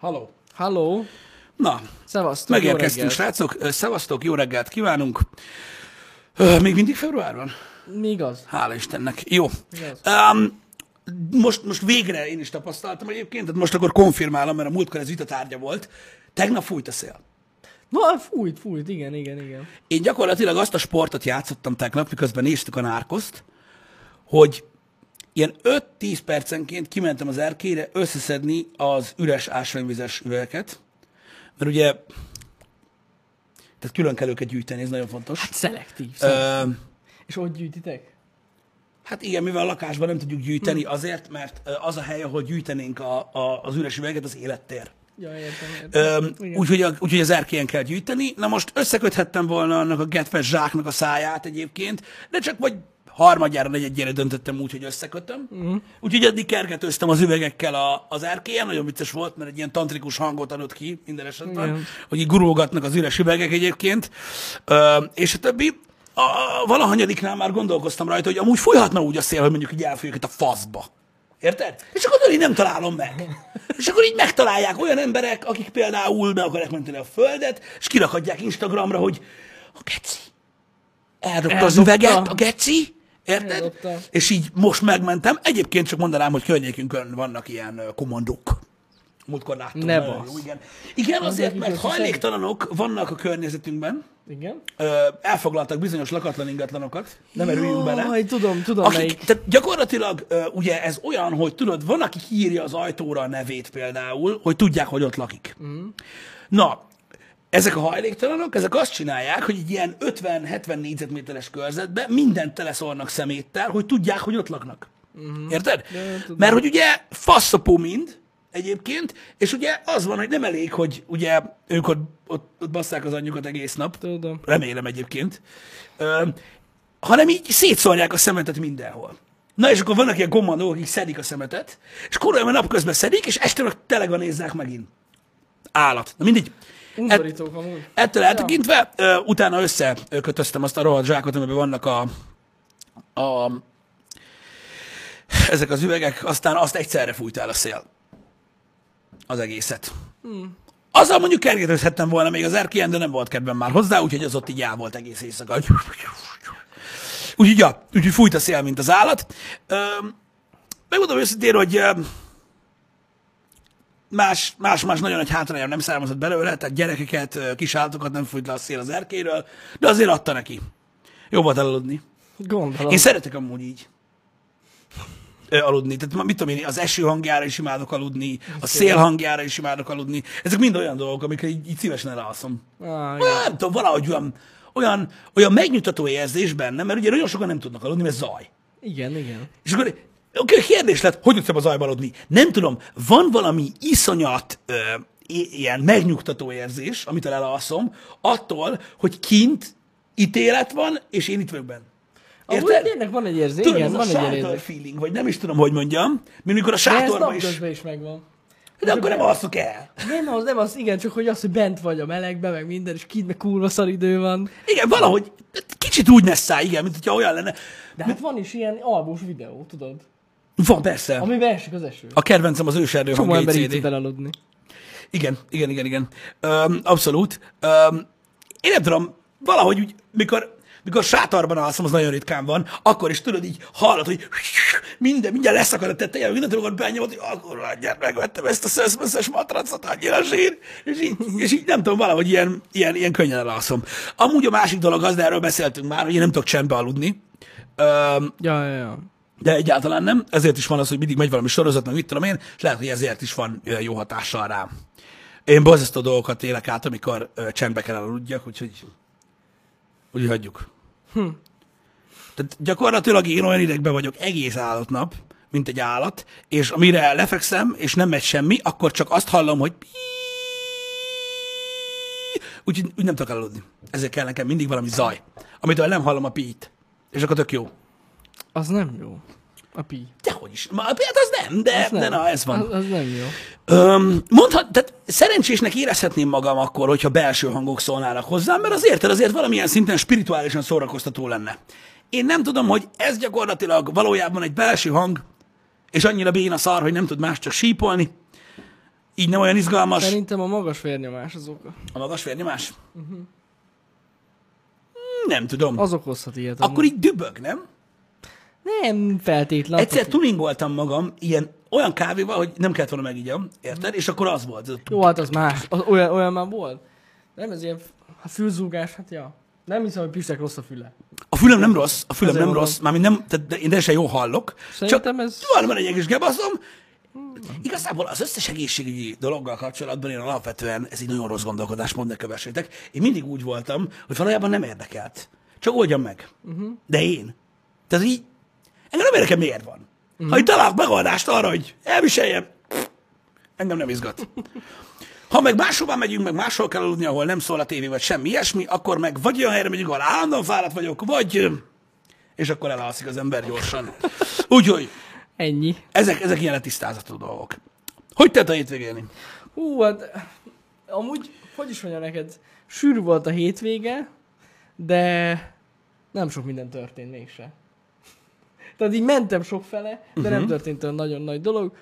Halló. Halló, Na, szevasztok, megérkeztünk, srácok. Szevasztok, jó reggelt kívánunk. Még mindig február van? Még az. Hála Istennek. Jó. Igaz. Um, most, most végre én is tapasztaltam egyébként, tehát most akkor konfirmálom, mert a múltkor ez vita tárgya volt. Tegnap fújt a szél. Na, fújt, fújt, igen, igen, igen. Én gyakorlatilag azt a sportot játszottam tegnap, miközben néztük a nárkoszt, hogy ilyen 5-10 percenként kimentem az erkére összeszedni az üres ásványvizes üvegeket, mert ugye tehát külön kell őket gyűjteni, ez nagyon fontos. Hát szelektív. szelektív. Ö, És hogy gyűjtitek? Hát igen, mivel a lakásban nem tudjuk gyűjteni, azért, mert az a hely, ahol gyűjtenénk a, a, az üres üveget, az élettér. Ja, értem, értem. Öm. Úgyhogy a- úgyhogy az erkélyen kell gyűjteni. Na most összeköthettem volna annak a getfes zsáknak a száját egyébként, de csak vagy harmadjára, negyedjére döntöttem úgy, hogy összekötöm. Uh-huh. Úgyhogy addig kergetőztem az üvegekkel a, az erkélyen, nagyon vicces volt, mert egy ilyen tantrikus hangot adott ki minden esetben, Igen. hogy így gurulgatnak az üres üvegek egyébként, Ö, és a többi. A, a valahanyadiknál már gondolkoztam rajta, hogy amúgy folyhatna úgy a szél, hogy mondjuk így elfújjuk őket a faszba. Érted? És akkor így nem találom meg. És akkor így megtalálják olyan emberek, akik például meg akarják menteni a földet, és kirakadják Instagramra, hogy a geci eldobta az Eldobta. üveget, a geci, érted? Eldobta. És így most megmentem. Egyébként csak mondanám, hogy környékünkön vannak ilyen kommandók. Múltkor láttam. Ne jó, igen. igen, azért, mert hajléktalanok vannak a környezetünkben, Igen? ö, elfoglaltak bizonyos lakatlan ingatlanokat, nem erüljünk bele. Jaj, tudom, tudom Akik, melyik. tehát gyakorlatilag ö, ugye ez olyan, hogy tudod, van, aki írja az ajtóra a nevét például, hogy tudják, hogy ott lakik. Mm. Na, ezek a hajléktalanok, ezek azt csinálják, hogy egy ilyen 50-70 négyzetméteres körzetben mindent teleszornak szeméttel, hogy tudják, hogy ott laknak. Mm. Érted? Tudom. Mert hogy ugye faszapó mind, egyébként, és ugye az van, hogy nem elég, hogy ugye ők ott, ott, ott basszák az anyjukat egész nap, Tudom. remélem egyébként, ö, hanem így szétszórják a szemetet mindenhol. Na és akkor vannak ilyen kommandók, akik szedik a szemetet, és korábban napközben szedik, és este meg telega nézzák megint. Állat. Na mindegy. Et, Undorítók amúgy. ettől eltekintve, ö, utána összekötöztem azt a rohadt zsákot, amiben vannak a, a ezek az üvegek, aztán azt egyszerre fújt el a szél. Az egészet. Azzal mondjuk kergetőzhettem volna még az erkélyen, de nem volt kedvem már hozzá, úgyhogy az ott így el volt egész éjszaka. Úgyhogy, ja, úgyhogy fújt a szél, mint az állat. Megmondom őszintén, hogy más, más, más nagyon nagy hátrányom nem származott belőle, tehát gyerekeket, ö, kis állatokat nem fújt le a szél az erkéről, de azért adta neki. Jó volt elaludni. Gondolom. Én szeretek amúgy így aludni. Tehát mit tudom én, az eső hangjára is imádok aludni, a szél hangjára is imádok aludni. Ezek mind olyan dolgok, amikre így, így szívesen elalszom. Ah. Nem tudom, valahogy olyan, olyan, olyan megnyugtató érzés benne, mert ugye nagyon sokan nem tudnak aludni, mert zaj. igen, igen. És akkor oké, kérdés lett, hogy tudsz a zajba aludni? Nem tudom, van valami iszonyat ö, ilyen megnyugtató érzés, amit elalszom, attól, hogy kint ítélet van, és én itt vagyok benne. Amúgy Érted? tényleg van egy érzés, Tudod, igen, van a egy érzés. feeling, vagy nem is tudom, hogy mondjam, mint mikor a De sátorban is, napközben is megvan. de akkor nem alszok el. Nem az, nem az, igen, csak hogy az, hogy bent vagy a melegben, meg minden, és kint meg kurva szar idő van. Igen, valahogy kicsit úgy nesszá, igen, mint hogyha olyan lenne. De hát van is ilyen albós videó, tudod? Van, persze. Amiben esik az eső. A kedvencem az őserdő Csomó ember így tud elaludni. Igen, igen, igen, igen. Öm, abszolút. Öm, én nem tudom, valahogy úgy, mikor, mikor sátorban alszom, az nagyon ritkán van, akkor is tudod így hallod, hogy minden, mindjárt leszakad a teteje, mindent rúgod benyomod, hogy akkor mindjárt megvettem ezt a szeszmeszes matracot, annyira zsír, és így, és így nem tudom, valahogy ilyen, ilyen, ilyen könnyen elalszom. Amúgy a másik dolog az, de erről beszéltünk már, hogy én nem tudok csendbe aludni. Öm, Ja, ja, ja. De egyáltalán nem. Ezért is van az, hogy mindig megy valami sorozat, meg mit tudom én, és lehet, hogy ezért is van jó hatással rám. Én borzasztó dolgokat élek át, amikor csendbe kell aludjak, úgyhogy úgy hagyjuk. Hm. Tehát gyakorlatilag én olyan idegben vagyok egész állat nap, mint egy állat, és amire lefekszem, és nem megy semmi, akkor csak azt hallom, hogy úgyhogy úgy nem tudok aludni. Ezért kell nekem mindig valami zaj, amitől nem hallom a pít. És akkor tök jó. Az nem jó. A pi. Dehogy is. Ma, hát az nem, de, Az nem. de na, ez van. Az, az nem jó. Öm, mondhat, tehát szerencsésnek érezhetném magam akkor, hogyha belső hangok szólnának hozzám, mert az érted, azért valamilyen szinten spirituálisan szórakoztató lenne. Én nem tudom, hogy ez gyakorlatilag valójában egy belső hang, és annyira béna szar, hogy nem tud más csak sípolni, Így nem olyan izgalmas. Szerintem a magas vérnyomás az oka. A magas vérnyomás? Uh-huh. Nem tudom. Az okozhat ilyet. Akkor így dübög, nem? Nem feltétlen. Egyszer tuningoltam magam ilyen olyan kávéval, hogy nem kellett volna megigyam, érted? És akkor az volt. Jó, hát az más. Az, olyan, olyan már volt. Nem, ez ilyen a fülzúgás, hát ja. Nem hiszem, hogy Pistek rossz a füle. A fülem nem rossz, a fülem Ezért nem rossz, mármint nem, tehát de én teljesen jól hallok. Szerintem csak ez- van, van egy egész gebaszom. Igazából az összes egészségügyi dologgal kapcsolatban én alapvetően, ez egy nagyon rossz gondolkodásmód, ne kövessétek. Én mindig úgy voltam, hogy valójában nem érdekelt. Csak oldjam meg. Uh-huh. De én. Tehát így, engem nem érdekel, miért van. Uh-huh. Ha itt találok megoldást arra, hogy elviseljem, engem nem izgat. Ha meg máshova megyünk, meg máshol kell aludni, ahol nem szól a tévé, vagy semmi ilyesmi, akkor meg vagy olyan helyre megyünk, ahol állandóan fáradt vagyok, vagy... És akkor elalszik az ember gyorsan. Úgyhogy Ennyi. ezek, ezek ilyen tisztázatú dolgok. Hogy tett a hétvégén? Hú, hát amúgy, hogy is mondja neked, sűrű volt a hétvége, de nem sok minden történt mégse. Tehát így mentem sok fele, de Mhm. nem történt olyan nagyon nagy dolog.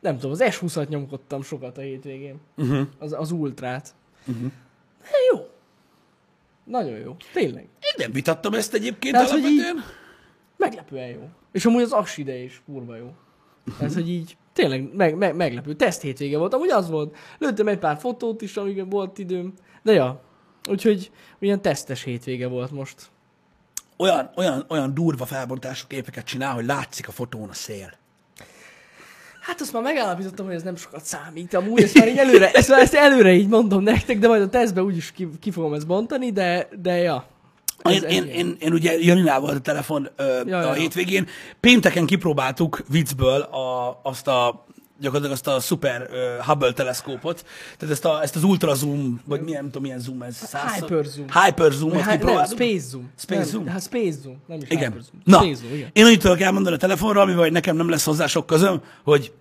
Nem tudom, az S20-at nyomkodtam sokat a hétvégén. Uh-huh. Az, az ultrát. Mhm. De jó. Nagyon jó. Tényleg. Én nem vitattam ezt egyébként Tehát, hogy alapvetően. Meglepően jó. És amúgy az aksi ide is kurva jó. Ez, hogy így tényleg meg, meg, meglepő. Teszt hétvége volt. Amúgy az volt. Lőttem egy pár fotót is, amíg volt időm. De ja. Úgyhogy ilyen tesztes hétvége volt most. Olyan, olyan, olyan durva felbontású képeket csinál, hogy látszik a fotón a szél. Hát azt már megállapítottam, hogy ez nem sokat számít. Amúgy ezt már így előre, ezt, már- ezt előre így mondom nektek, de majd a tesztbe úgyis ki, ki fogom ezt bontani, de, de ja. Én, én, én, én ugye Janinál volt a telefon ö, Ja, a ja. hétvégén. Pénteken kipróbáltuk viccből a, azt a gyakorlatilag azt a super uh, Hubble teleszkópot, tehát ezt, a, ezt az ultra zoom, vagy milyen, nem tudom, milyen zoom ez. százszor- hyperzoom. Hyperzoomot Vagy hát nem, kipróbáltuk. Space Zoom. Space nem, Zoom? Hát Space Zoom, nem is Igen. Hyperzoom. Na, Space Zoom, igen. én annyit tudok elmondani a telefonra, amivel hogy nekem nem lesz hozzá sok közöm, hogy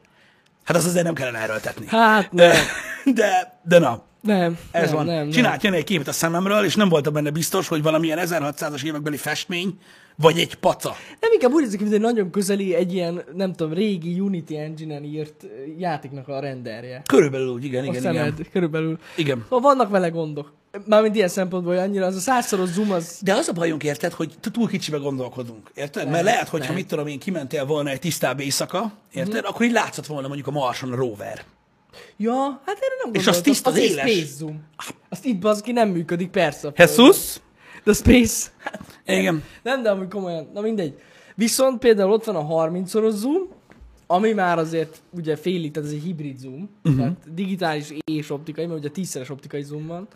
hát az azért nem kellene erőltetni. Hát nem, De, de na, nem, ez nem, van. nem, nem. Csinált Jani egy képet a szememről, és nem voltam benne biztos, hogy valamilyen 1600-as évekbeli festmény, vagy egy paca. Nem, inkább úgy nézik, mint egy nagyon közeli, egy ilyen, nem tudom, régi Unity engine-en írt játéknak a renderje. Körülbelül úgy, igen, A igen, szemed, igen. körülbelül. Igen. Szóval vannak vele gondok. Mármint ilyen szempontból hogy annyira, az a százszoros zoom az... De az a bajunk, érted, hogy túl kicsibe gondolkodunk, érted? Mert lehet, hogyha lehet. mit tudom én, kimentél volna egy tisztább éjszaka, érted? Mhm. Akkor így látszott volna mondjuk a Marson a rover. Ja, hát erre nem És gondoltam. az tiszta, az egy éles. Space zoom. Azt itt bazki nem működik, persze. Jesus? De Space... Igen. Nem, de amúgy komolyan, na mindegy. Viszont például ott van a 30-szoros zoom, ami már azért ugye félig, tehát ez egy hibrid zoom, uh-huh. tehát digitális és optikai, mert ugye 10-szeres optikai zoom van.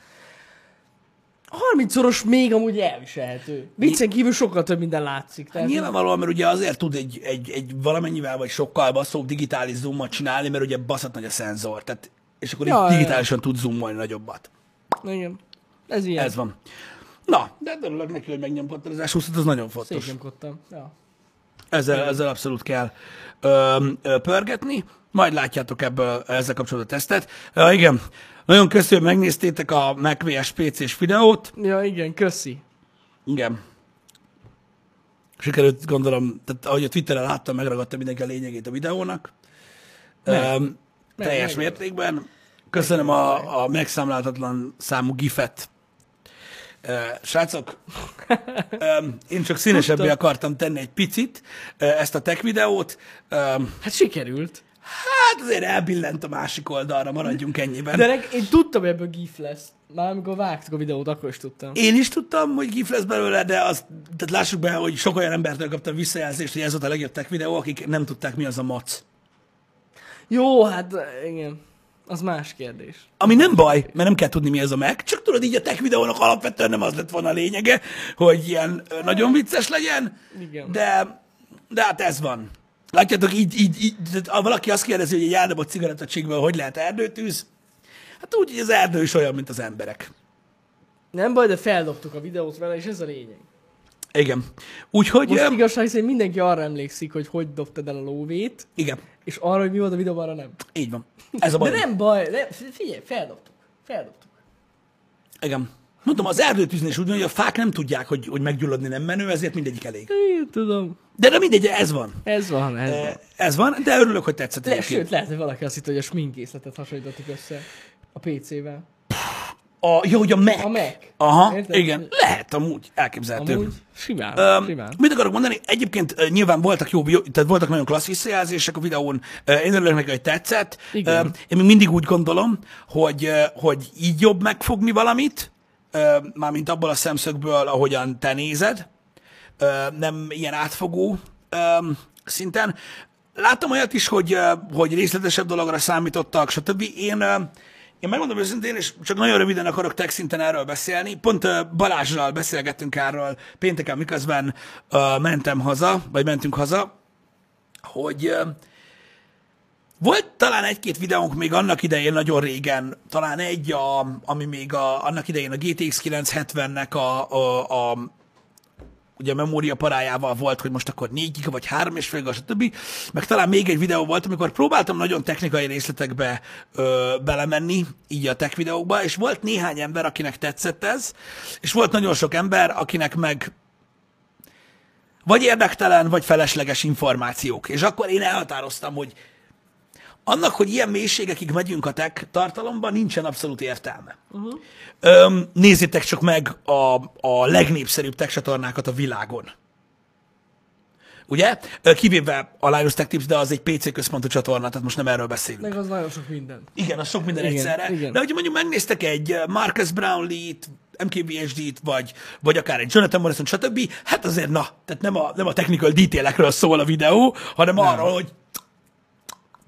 A 30-szoros még amúgy elviselhető. Viccen kívül sokkal több minden látszik. Tehát Nyilvánvalóan, mert ugye azért tud egy, egy, egy valamennyivel vagy sokkal basszóbb digitális zoomot csinálni, mert ugye baszott nagy a szenzor. Tehát, és akkor Ja, ja, ja. így digitálisan tud zoomolni nagyobbat. Igen. Ez ilyen. Ez van. Na, de örülök neki, hogy megnyomkodtad az S20-at, az nagyon fontos. Szétnyomkodtam. Ja. Ezzel, ezzel abszolút kell ö, ö, pörgetni. Majd látjátok ebből ezzel kapcsolatban a tesztet. Ö, igen, nagyon köszönöm, hogy megnéztétek a MacVS PC-s videót. ja, igen, köszi. Igen. Sikerült, gondolom, tehát ahogy a Twitteren láttam, megragadta mindenki a lényegét a videónak. Meg. Öm, teljes meg. mértékben. Köszönöm a, a megszámláltatlan számú gifet. Srácok, én csak színesebbé akartam tenni egy picit ezt a tech videót. Hát sikerült. Hát azért elbillent a másik oldalra, maradjunk ennyiben. De nek, én tudtam, hogy ebből gif lesz. Már amikor vágtuk a videót, akkor is tudtam. Én is tudtam, hogy gif lesz belőle, de azt, tehát lássuk be, hogy sok olyan embertől kaptam visszajelzést, hogy ez volt a legjobb tech videó, akik nem tudták, mi az a mac. Jó, hát igen. Az más kérdés. Ami nem baj, mert nem kell tudni, mi ez a meg, csak tudod, így a tech videónak alapvetően nem az lett volna a lényege, hogy ilyen ö, nagyon vicces legyen, Igen. de, de hát ez van. Látjátok, így, így, így ha valaki azt kérdezi, hogy egy eldobott cigarettacsikből hogy lehet erdőtűz, hát úgy, hogy az erdő is olyan, mint az emberek. Nem baj, de feldobtuk a videót vele, és ez a lényeg. Igen. Úgyhogy, Most ö, igazság szerint mindenki arra emlékszik, hogy hogy dobtad el a lóvét, igen, és arra, hogy mi volt a videóban, arra nem. így van. Ez a baj. De nem baj, nem, figyelj, feldobtuk. Feldobtuk. Igen. Mondom, az erdőtűznél is úgy van, hogy a fák nem tudják, hogy, hogy meggyulladni nem menő, ezért mindegyik elég. Én tudom. De, de mindegy, ez van. Ez van, ez van. Ez van, de örülök, hogy tetszett Le, sőt, lehet, hogy valaki azt hitte, hogy a sminkészletet hasonlítottuk össze a PC-vel. A, jó, hogy a Mac. A Mac. Aha, Érted? igen. Lehet amúgy, elképzelhető. Amúgy simán, Öm, simán. mit akarok mondani? Egyébként ö, nyilván voltak jó, jó, tehát voltak nagyon klassz visszajelzések a videón. Ö, Én örülök neki, hogy tetszett. Igen. Öm, Én még mindig úgy gondolom, hogy, ö, hogy így jobb megfogni valamit, ö, mármint abból a szemszögből, ahogyan te nézed. Ö, Nem ilyen átfogó öm, szinten. Láttam olyat is, hogy, ö, hogy részletesebb dologra számítottak, stb. Én ö, én megmondom őszintén, és csak nagyon röviden akarok tech szinten erről beszélni. Pont Balázsral beszélgettünk erről pénteken, miközben uh, mentem haza, vagy mentünk haza, hogy uh, volt talán egy-két videónk még annak idején, nagyon régen, talán egy, a, ami még a, annak idején a GTX 970-nek a, a, a ugye memória parájával volt, hogy most akkor 4 giga vagy 3 és fél stb. Meg talán még egy videó volt, amikor próbáltam nagyon technikai részletekbe ö, belemenni, így a tech videókba, és volt néhány ember, akinek tetszett ez, és volt nagyon sok ember, akinek meg vagy érdektelen, vagy felesleges információk. És akkor én elhatároztam, hogy annak, hogy ilyen mélységekig megyünk a tech tartalomban, nincsen abszolút értelme. Uh-huh. Öm, nézzétek csak meg a, a legnépszerűbb tech csatornákat a világon. Ugye? Kivéve a Linus Tech Tips, de az egy PC központú csatorna, tehát most nem erről beszélünk. Meg az nagyon sok minden. Igen, az sok minden Igen, egyszerre. igen. De hogyha mondjuk megnéztek egy Marcus Brownlee-t, MKBHD-t, vagy, vagy akár egy Jonathan Morrison, stb., hát azért na, tehát nem a, nem a technical detailekről szól a videó, hanem nem. arról, hogy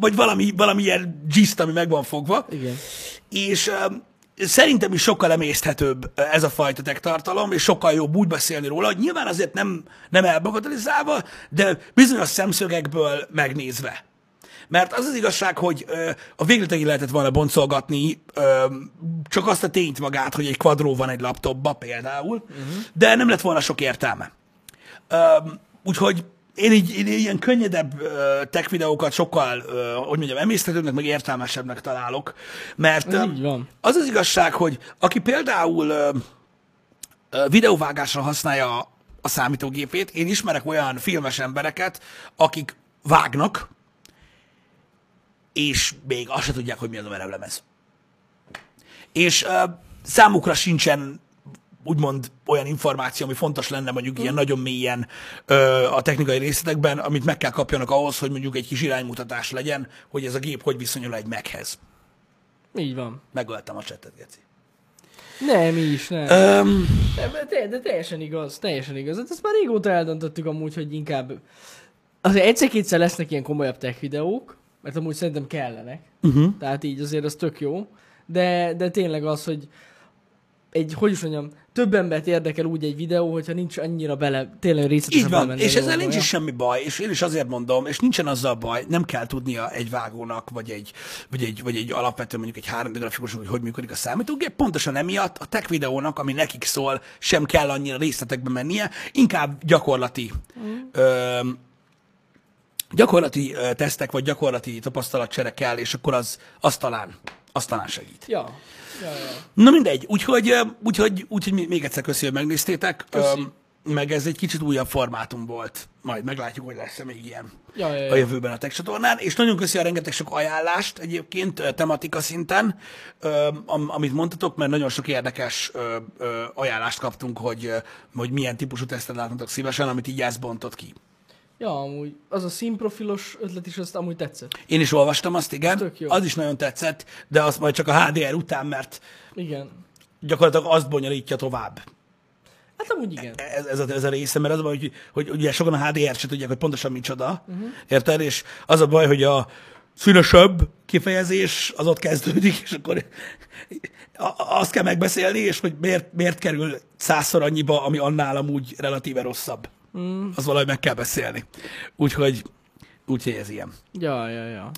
vagy valami, valami ilyen gist, ami meg van fogva. Igen. És um, szerintem is sokkal emészthetőbb ez a fajta tech tartalom, és sokkal jobb úgy beszélni róla, hogy nyilván azért nem, nem elbagatalizálva, de bizonyos szemszögekből megnézve. Mert az az igazság, hogy ö, a végletekig lehetett volna boncolgatni ö, csak azt a tényt magát, hogy egy kvadró van egy laptopba például, uh-huh. de nem lett volna sok értelme. Ö, úgyhogy én így, én ilyen könnyedebb ö, tech videókat sokkal, hogy mondjam, emészthetőbbnek, meg értelmesebbnek találok, mert Ez ö, így van. az az igazság, hogy aki például ö, videóvágásra használja a, a számítógépét, én ismerek olyan filmes embereket, akik vágnak, és még azt se tudják, hogy mi az a merevlemez. És számukra sincsen úgymond olyan információ, ami fontos lenne mondjuk ilyen nagyon mélyen ö, a technikai részletekben, amit meg kell kapjanak ahhoz, hogy mondjuk egy kis iránymutatás legyen, hogy ez a gép hogy viszonyul egy meghez. Így van. Megöltem a csetet, Geci. Nem, mi is, nem. Öm, De, de, de teljesen igaz, teljesen igaz. Hát ezt már régóta eldöntöttük amúgy, hogy inkább... Azért egyszer-kétszer lesznek ilyen komolyabb tech videók, mert amúgy szerintem kellenek. uh-huh. Tehát így azért az tök jó. De, de tényleg az, hogy egy, hogy is mondjam, több embert érdekel úgy egy videó, hogyha nincs annyira bele, tényleg részletesen Így van, és ezzel nincs is semmi baj, és én is azért mondom, és nincsen azzal baj, nem kell tudnia egy vágónak, vagy egy, vagy egy, vagy egy alapvetően mondjuk egy 3D grafikusnak, hogy hogy működik a számítógép, pontosan emiatt a tech videónak, ami nekik szól, sem kell annyira részletekbe mennie, inkább gyakorlati mm. ö, gyakorlati tesztek, vagy gyakorlati tapasztalatcsere kell, és akkor az, az talán, az talán segít. Ja. Ja, ja. Na mindegy, úgyhogy, úgyhogy, úgyhogy még egyszer köszi, hogy megnéztétek. Köszi. Meg ez egy kicsit újabb formátum volt. Majd meglátjuk, hogy lesz-e még ilyen Ja, ja, a ja. jövőben a Tech csatornán, és nagyon köszi a rengeteg sok ajánlást egyébként tematika szinten, amit mondtatok, mert nagyon sok érdekes ajánlást kaptunk, hogy, hogy milyen típusú tesztet látnatok szívesen, amit így ez bontott ki. Ja, amúgy az a színprofilos ötlet is, azt amúgy tetszett. Én is olvastam azt, igen, az is nagyon tetszett, de azt majd csak a HDR után, mert Igen. gyakorlatilag azt bonyolítja tovább. Hát amúgy igen. ez, ez, a, ez a része, mert az a baj, hogy, hogy ugye sokan a HDR-t se tudják, hogy pontosan micsoda, uh-huh. érted? És az a baj, hogy a színesebb kifejezés az ott kezdődik, és akkor azt kell megbeszélni, és hogy miért, miért kerül százszor annyiba, ami annál amúgy relatíve rosszabb. Mm. Az valahogy meg kell beszélni. Úgyhogy, úgyhogy ez ilyen. Ja, ja, ja.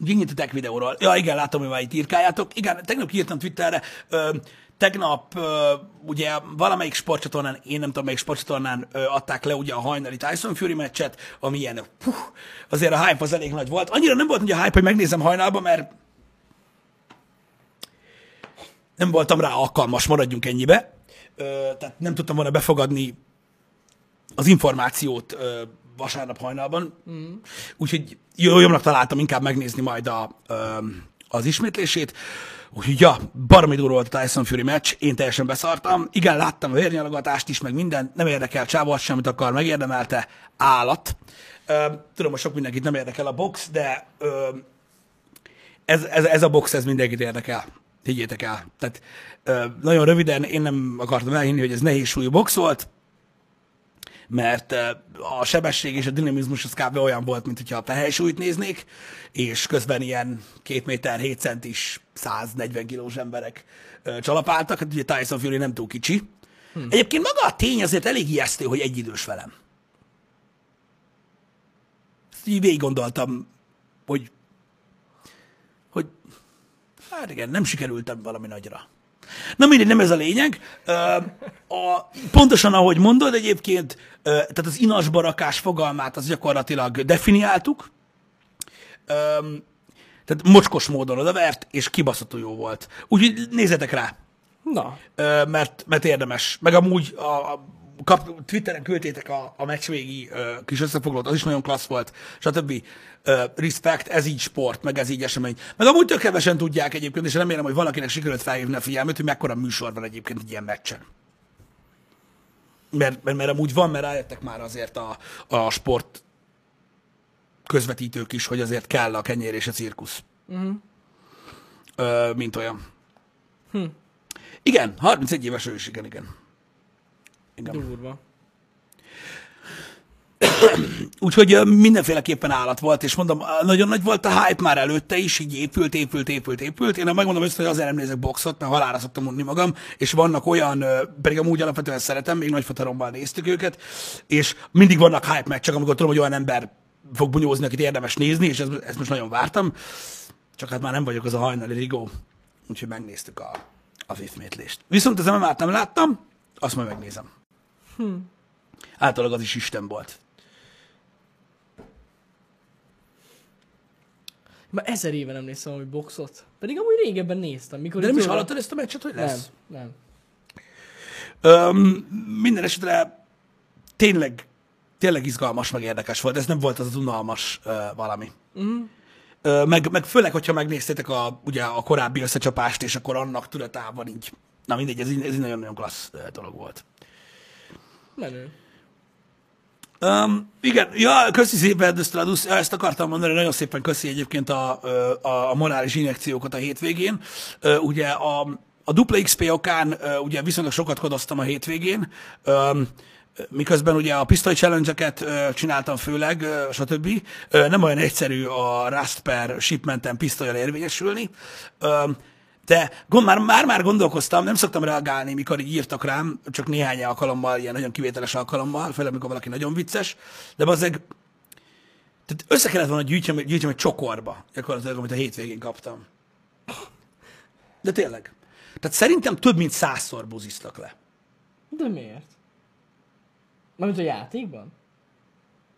A tech videóról. Ja, igen, látom, hogy már itt írkáljátok. Igen, tegnap írtam Twitterre, ö, tegnap ö, ugye valamelyik sportcsatornán, én nem tudom melyik sportcsatornán ö, adták le ugye a hajnali Tyson Fury meccset, ami ilyen, puh, azért a hype az elég nagy volt. Annyira nem volt ugye a hype, hogy megnézem hajnalban, mert nem voltam rá alkalmas, maradjunk ennyibe. Ö, tehát nem tudtam volna befogadni az információt ö, vasárnap hajnalban. Mm. Úgyhogy jó, jobbnak találtam inkább megnézni majd a, ö, az ismétlését. Úgyhogy ja, baromi durva volt a Tyson Fury meccs, én teljesen beszartam. Igen, láttam a vérnyalogatást is, meg minden, nem érdekel Csávó, semmit akar, megérdemelte, állat. Ö, tudom, hogy sok mindenkit nem érdekel a box, de ö, ez, ez, ez a box, ez mindenkit érdekel. Higgyétek el. Tehát ö, nagyon röviden én nem akartam elhinni, hogy ez nehéz súlyú box volt, mert ö, a sebesség és a dinamizmus az kb. olyan volt, mint hogyha a tehelsúlyt néznék, és közben ilyen 2 méter 7 centis 140 kilós emberek ö, csalapáltak. Hát ugye Tyson Fury nem túl kicsi. Hm. Egyébként maga a tény azért elég ijesztő, hogy egy idős velem. Ezt így végig gondoltam, hogy hogy hát igen, nem sikerültem valami nagyra. Na mindegy, nem ez a lényeg. A, pontosan ahogy mondod egyébként, tehát az inas barakás fogalmát az gyakorlatilag definiáltuk. Tehát mocskos módon odavert, és kibaszható jó volt. Úgyhogy nézzetek rá, Na, mert, mert érdemes. Meg amúgy a, a kap, Twitteren küldtétek a, a meccs végi ö, kis összefoglalót, az is nagyon klassz volt, stb. Ö, respect, ez így sport, meg ez így esemény. Meg amúgy tök kevesen tudják egyébként, és remélem, hogy valakinek sikerült felhívni a figyelmet, hogy mekkora műsor van egyébként egy ilyen meccsen. Mert, mert, mert amúgy van, mert rájöttek már azért a, a sport közvetítők is, hogy azért kell a kenyér és a cirkusz. Uh-huh. Ö, mint olyan. Hm. Igen, 31 éves ő is, igen, igen. Igen. durva. Úgyhogy mindenféleképpen állat volt, és mondom, nagyon nagy volt a hype már előtte is, így épült, épült, épült, épült. Én megmondom össze, hogy azért nem nézek boxot, mert halára szoktam mondni magam, és vannak olyan, pedig amúgy alapvetően szeretem, még nagy fotarommal néztük őket, és mindig vannak hype meccsek, amikor tudom, hogy olyan ember fog bunyózni, akit érdemes nézni, és ezt, ezt most nagyon vártam. Csak hát már nem vagyok az a hajnali rigó, úgyhogy megnéztük a, az ismétlést. Viszont az MMA-t nem láttam, azt majd megnézem. Hm. Általában az is Isten volt. Már ezer éve nem néztem valami boxot. Pedig amúgy régebben néztem. Mikor De nem is hallottad ezt a meccset, hogy Nem, lesz? nem. Öm, minden esetre tényleg, tényleg izgalmas, meg érdekes volt. Ez nem volt az az unalmas ö, valami. Mhm. Ö, meg, meg főleg, hogyha megnéztétek a, ugye a korábbi összecsapást, és akkor annak tudatában így, na mindegy, ez, ez egy nagyon-nagyon klassz dolog volt. Menő. Um, igen, ja, köszi szépen, de Stradus, ja, ezt akartam mondani, nagyon szépen köszi egyébként a, a, a morális injekciókat a hétvégén. Ö, Ugye a, a dupla XP okán ö, ugye viszonylag sokat kodoztam a hétvégén, Öm, miközben ugye a pisztoly challenge-eket ö, csináltam főleg, ö, stb. Ö, Nem olyan egyszerű a Rust per shipmenten pisztolyal érvényesülni. Öm, de gond, már, már, már gondolkoztam, nem szoktam reagálni, mikor így írtak rám, csak néhány alkalommal, ilyen nagyon kivételes alkalommal, főleg amikor valaki nagyon vicces, de azért tehát össze kellett volna gyűjtsem, gyűjtsem egy csokorba, gyakorlatilag, amit a hétvégén kaptam. De tényleg. Tehát szerintem több mint százszor buziztak le. De miért? Mármint a játékban?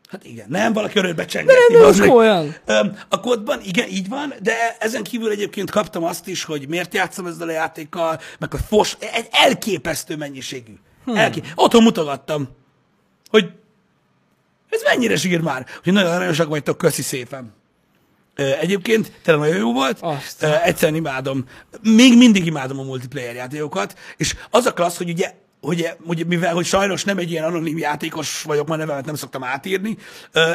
Hát igen, nem, valaki örökbe csengetni. nem, most meg. olyan. Öm, a kódban, igen, így van, de ezen kívül egyébként kaptam azt is, hogy miért játszom ezzel a játékkal, meg hogy fos, egy elképesztő mennyiségű. Hmm. Elké... Otthon mutogattam, hogy ez mennyire zsír már, hogy nagyon aranyosak vagytok, köszi szépen. Egyébként tényleg nagyon jó volt, Azt. Ö, egyszerűen imádom, még mindig imádom a multiplayer játékokat, és az a klassz, hogy ugye hogy, hogy mivel hogy sajnos nem egy ilyen anonim játékos vagyok, már nevemet nem szoktam átírni,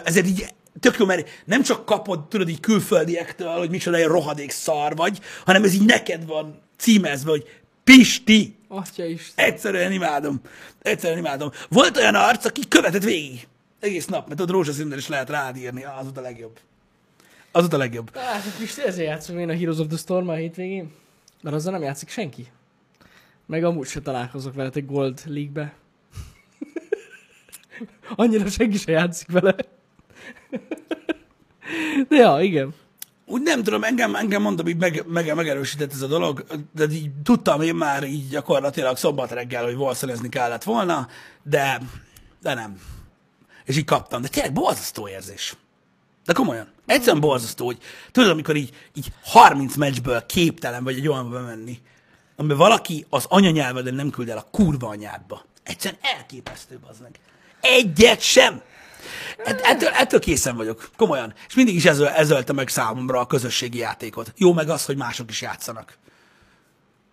ezért így tök jó, mert nem csak kapod, tudod így külföldiektől, hogy micsoda egy rohadék szar vagy, hanem ez így neked van címezve, hogy Pisti, Atya is. Egyszerűen imádom. Egyszerűen imádom. Volt olyan arc, aki követett végig. Egész nap, mert ott rózsaszínnel is lehet rád írni. Az ott a legjobb. Az ott a legjobb. Hát, Pisti, ezért játszom én a Heroes of the Storm a hétvégén. Mert azzal nem játszik senki. Meg amúgy se találkozok veletek Gold League-be. Annyira senki se játszik vele. De ja, igen. Úgy nem tudom, engem, engem mondom, így meg, meg, megerősített ez a dolog, de így tudtam én már így gyakorlatilag szombat reggel, hogy valószínűleg kellett volna, de, de nem. És így kaptam. De tényleg borzasztó érzés. De komolyan. Egyszerűen borzasztó, hogy tudod, amikor így, így 30 meccsből képtelen vagy egy olyanba bemenni, amiben valaki az anyanyelveden nem küld el a kurva anyádba. Egyszerűen elképesztő, az meg. Egyet sem. Ett, ettől, ettől készen vagyok, komolyan. És mindig is ez, ez ölte meg számomra a közösségi játékot. Jó meg az, hogy mások is játszanak.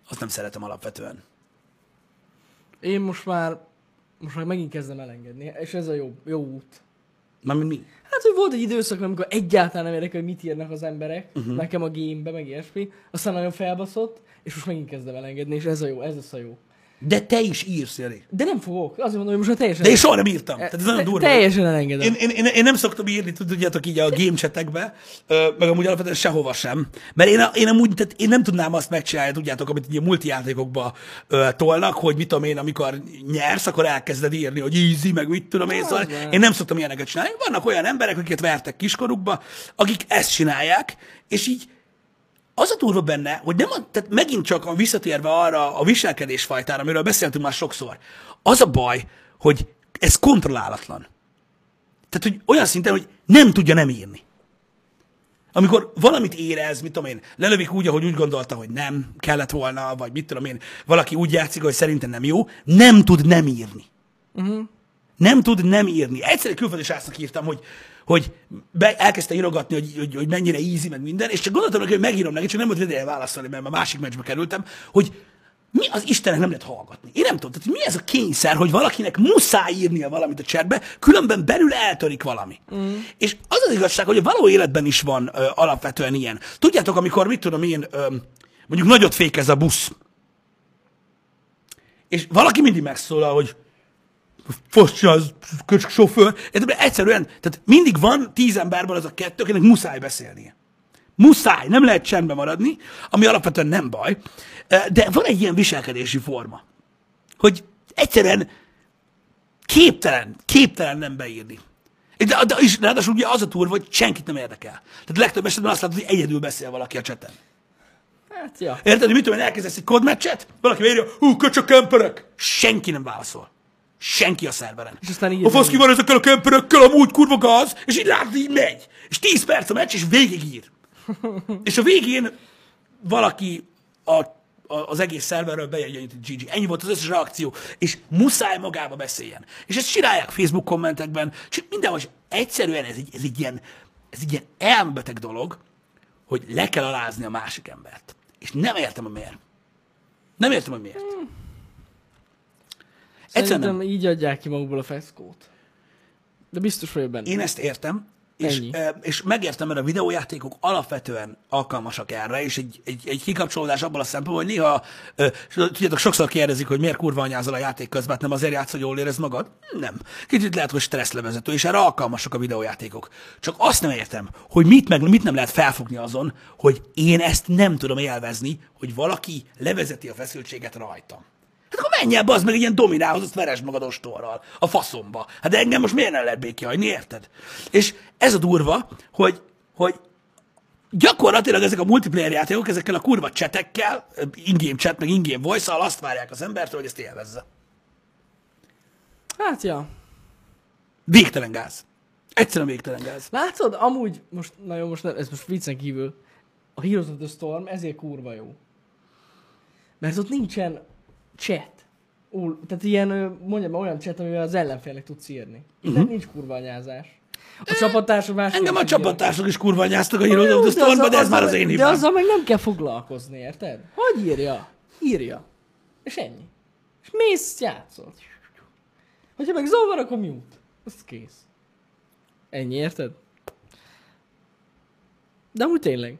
Azt nem szeretem alapvetően. Én most már, most már megint kezdem elengedni, és ez a jó, jó út. Mármint mi? Hát, hogy volt egy időszak, amikor egyáltalán nem érdekel, hogy mit írnak az emberek, uh-huh. nekem a gamebe, meg ilyesmi, aztán nagyon felbaszott, és most megint kezdem elengedni, és ez a jó, ez lesz a jó. De te is írsz, Jani. De nem fogok, azért mondom, hogy most már teljesen... De én soha nem írtam. Tehát ez nagyon durva. Teljesen elengedem. Én, én, én, én, nem szoktam írni, tudjátok így a game chatekbe, meg amúgy alapvetően sehova sem. Mert én, én amúgy, tehát én nem tudnám azt megcsinálni, tudjátok, amit így a multijátékokba ö, tolnak, hogy mit tudom én, amikor nyersz, akkor elkezded írni, hogy easy, meg mit tudom én. Szóval én nem szoktam ilyeneket csinálni. Vannak olyan emberek, akiket vertek kiskorukba, akik ezt csinálják, és így az a durva benne, hogy nem, a, tehát megint csak a visszatérve arra a viselkedésfajtára, amiről beszéltünk már sokszor, az a baj, hogy ez kontrollálatlan. Tehát, hogy olyan szinten, hogy nem tudja nem írni. Amikor valamit érez, mit tudom én, lelövik úgy, ahogy úgy gondolta, hogy nem kellett volna, vagy mit tudom én, valaki úgy játszik, hogy szerintem nem jó, nem tud nem írni. Uh-huh. Nem tud nem írni. Egyszer egy külföldi srácnak írtam, hogy, hogy be, elkezdte írogatni, hogy, hogy, hogy mennyire easy, meg minden, és csak gondoltam neki, hogy megírom neki, csak nem volt ideje válaszolni, mert a másik meccsbe kerültem, hogy mi az Istennek nem lehet hallgatni. Én nem tudom, tehát mi ez a kényszer, hogy valakinek muszáj írnia valamit a chatbe, különben belül eltörik valami. Mm. És az az igazság, hogy a való életben is van ö, alapvetően ilyen. Tudjátok, amikor mit tudom én, ö, mondjuk nagyot fékez a busz, és valaki mindig megszólal, hogy fosja az sofőr. Érted? Egyszerűen, tehát mindig van tíz emberből az a kettő, akinek muszáj beszélnie. Muszáj, nem lehet csendben maradni, ami alapvetően nem baj, de van egy ilyen viselkedési forma, hogy egyszerűen képtelen, képtelen nem beírni. De, de és ráadásul ugye az a turva, hogy senkit nem érdekel. Tehát legtöbb esetben azt látod, hogy egyedül beszél valaki a cseten. Hát, ja. Érted, hogy mit tudom, én elkezdesz egy kodmeccset, valaki írja, hú, köcsök kemperek. Senki nem válaszol. Senki a szerveren. És aztán így A fasz ki van ezekkel a kemperekkel, amúgy kurva gáz, és így látod, így megy. És 10 perc a meccs, és végigír. és a végén valaki a, a, az egész szerverről hogy GG. Ennyi volt az összes reakció, és muszáj magába beszéljen. És ezt csinálják Facebook kommentekben, és mindenhol, és egyszerűen ez egy, ez egy ilyen, ez egy ilyen elmbeteg dolog, hogy le kell alázni a másik embert. És nem értem, hogy miért. Nem értem, hogy miért. Egyszerűen Szerintem nem. így adják ki magukból a feszkót. De biztos vagyok benne. Én ezt értem, és, Ennyi. e, és megértem, mert a videójátékok alapvetően alkalmasak erre, és egy, egy, egy kikapcsolódás abban a szempontból, hogy néha, e, tudjátok, sokszor kérdezik, hogy miért kurva anyázol a játék közben, hát nem azért játsz, hogy jól érez magad? Nem. Kicsit lehet, hogy stresszlevezető, és erre alkalmasak a videójátékok. Csak azt nem értem, hogy mit, meg, mit nem lehet felfogni azon, hogy én ezt nem tudom élvezni, hogy valaki levezeti a feszültséget rajtam. Hát akkor menj el, az meg ilyen dominához, azt veresd magad ostorral, a faszomba. Hát de engem most miért nem lehet béki hagyni, érted? És ez a durva, hogy, hogy gyakorlatilag ezek a multiplayer játékok, ezekkel a kurva csetekkel, in-game chat, meg in-game voice azt várják az embertől, hogy ezt élvezze. Hát, ja. Végtelen gáz. Egyszerűen végtelen gáz. Látod, amúgy, most, na jó, most nem, ez most viccen kívül, a Heroes of the Storm ezért kurva jó. Mert ott nincsen chat. Ú, tehát ilyen, mondjam, olyan chat, amivel az ellenfélnek tudsz írni. Uh-huh. Tehát nincs kurva anyázás. A csapattársak más. Engem a csapattársak is kurva anyáztak a Heroes of the Stormba, de ez már az én De hibám. azzal meg nem kell foglalkozni, érted? Hogy írja? Írja. És ennyi. És mész, játszol. Hogyha meg zavar, akkor mute. Az kész. Ennyi, érted? De úgy tényleg.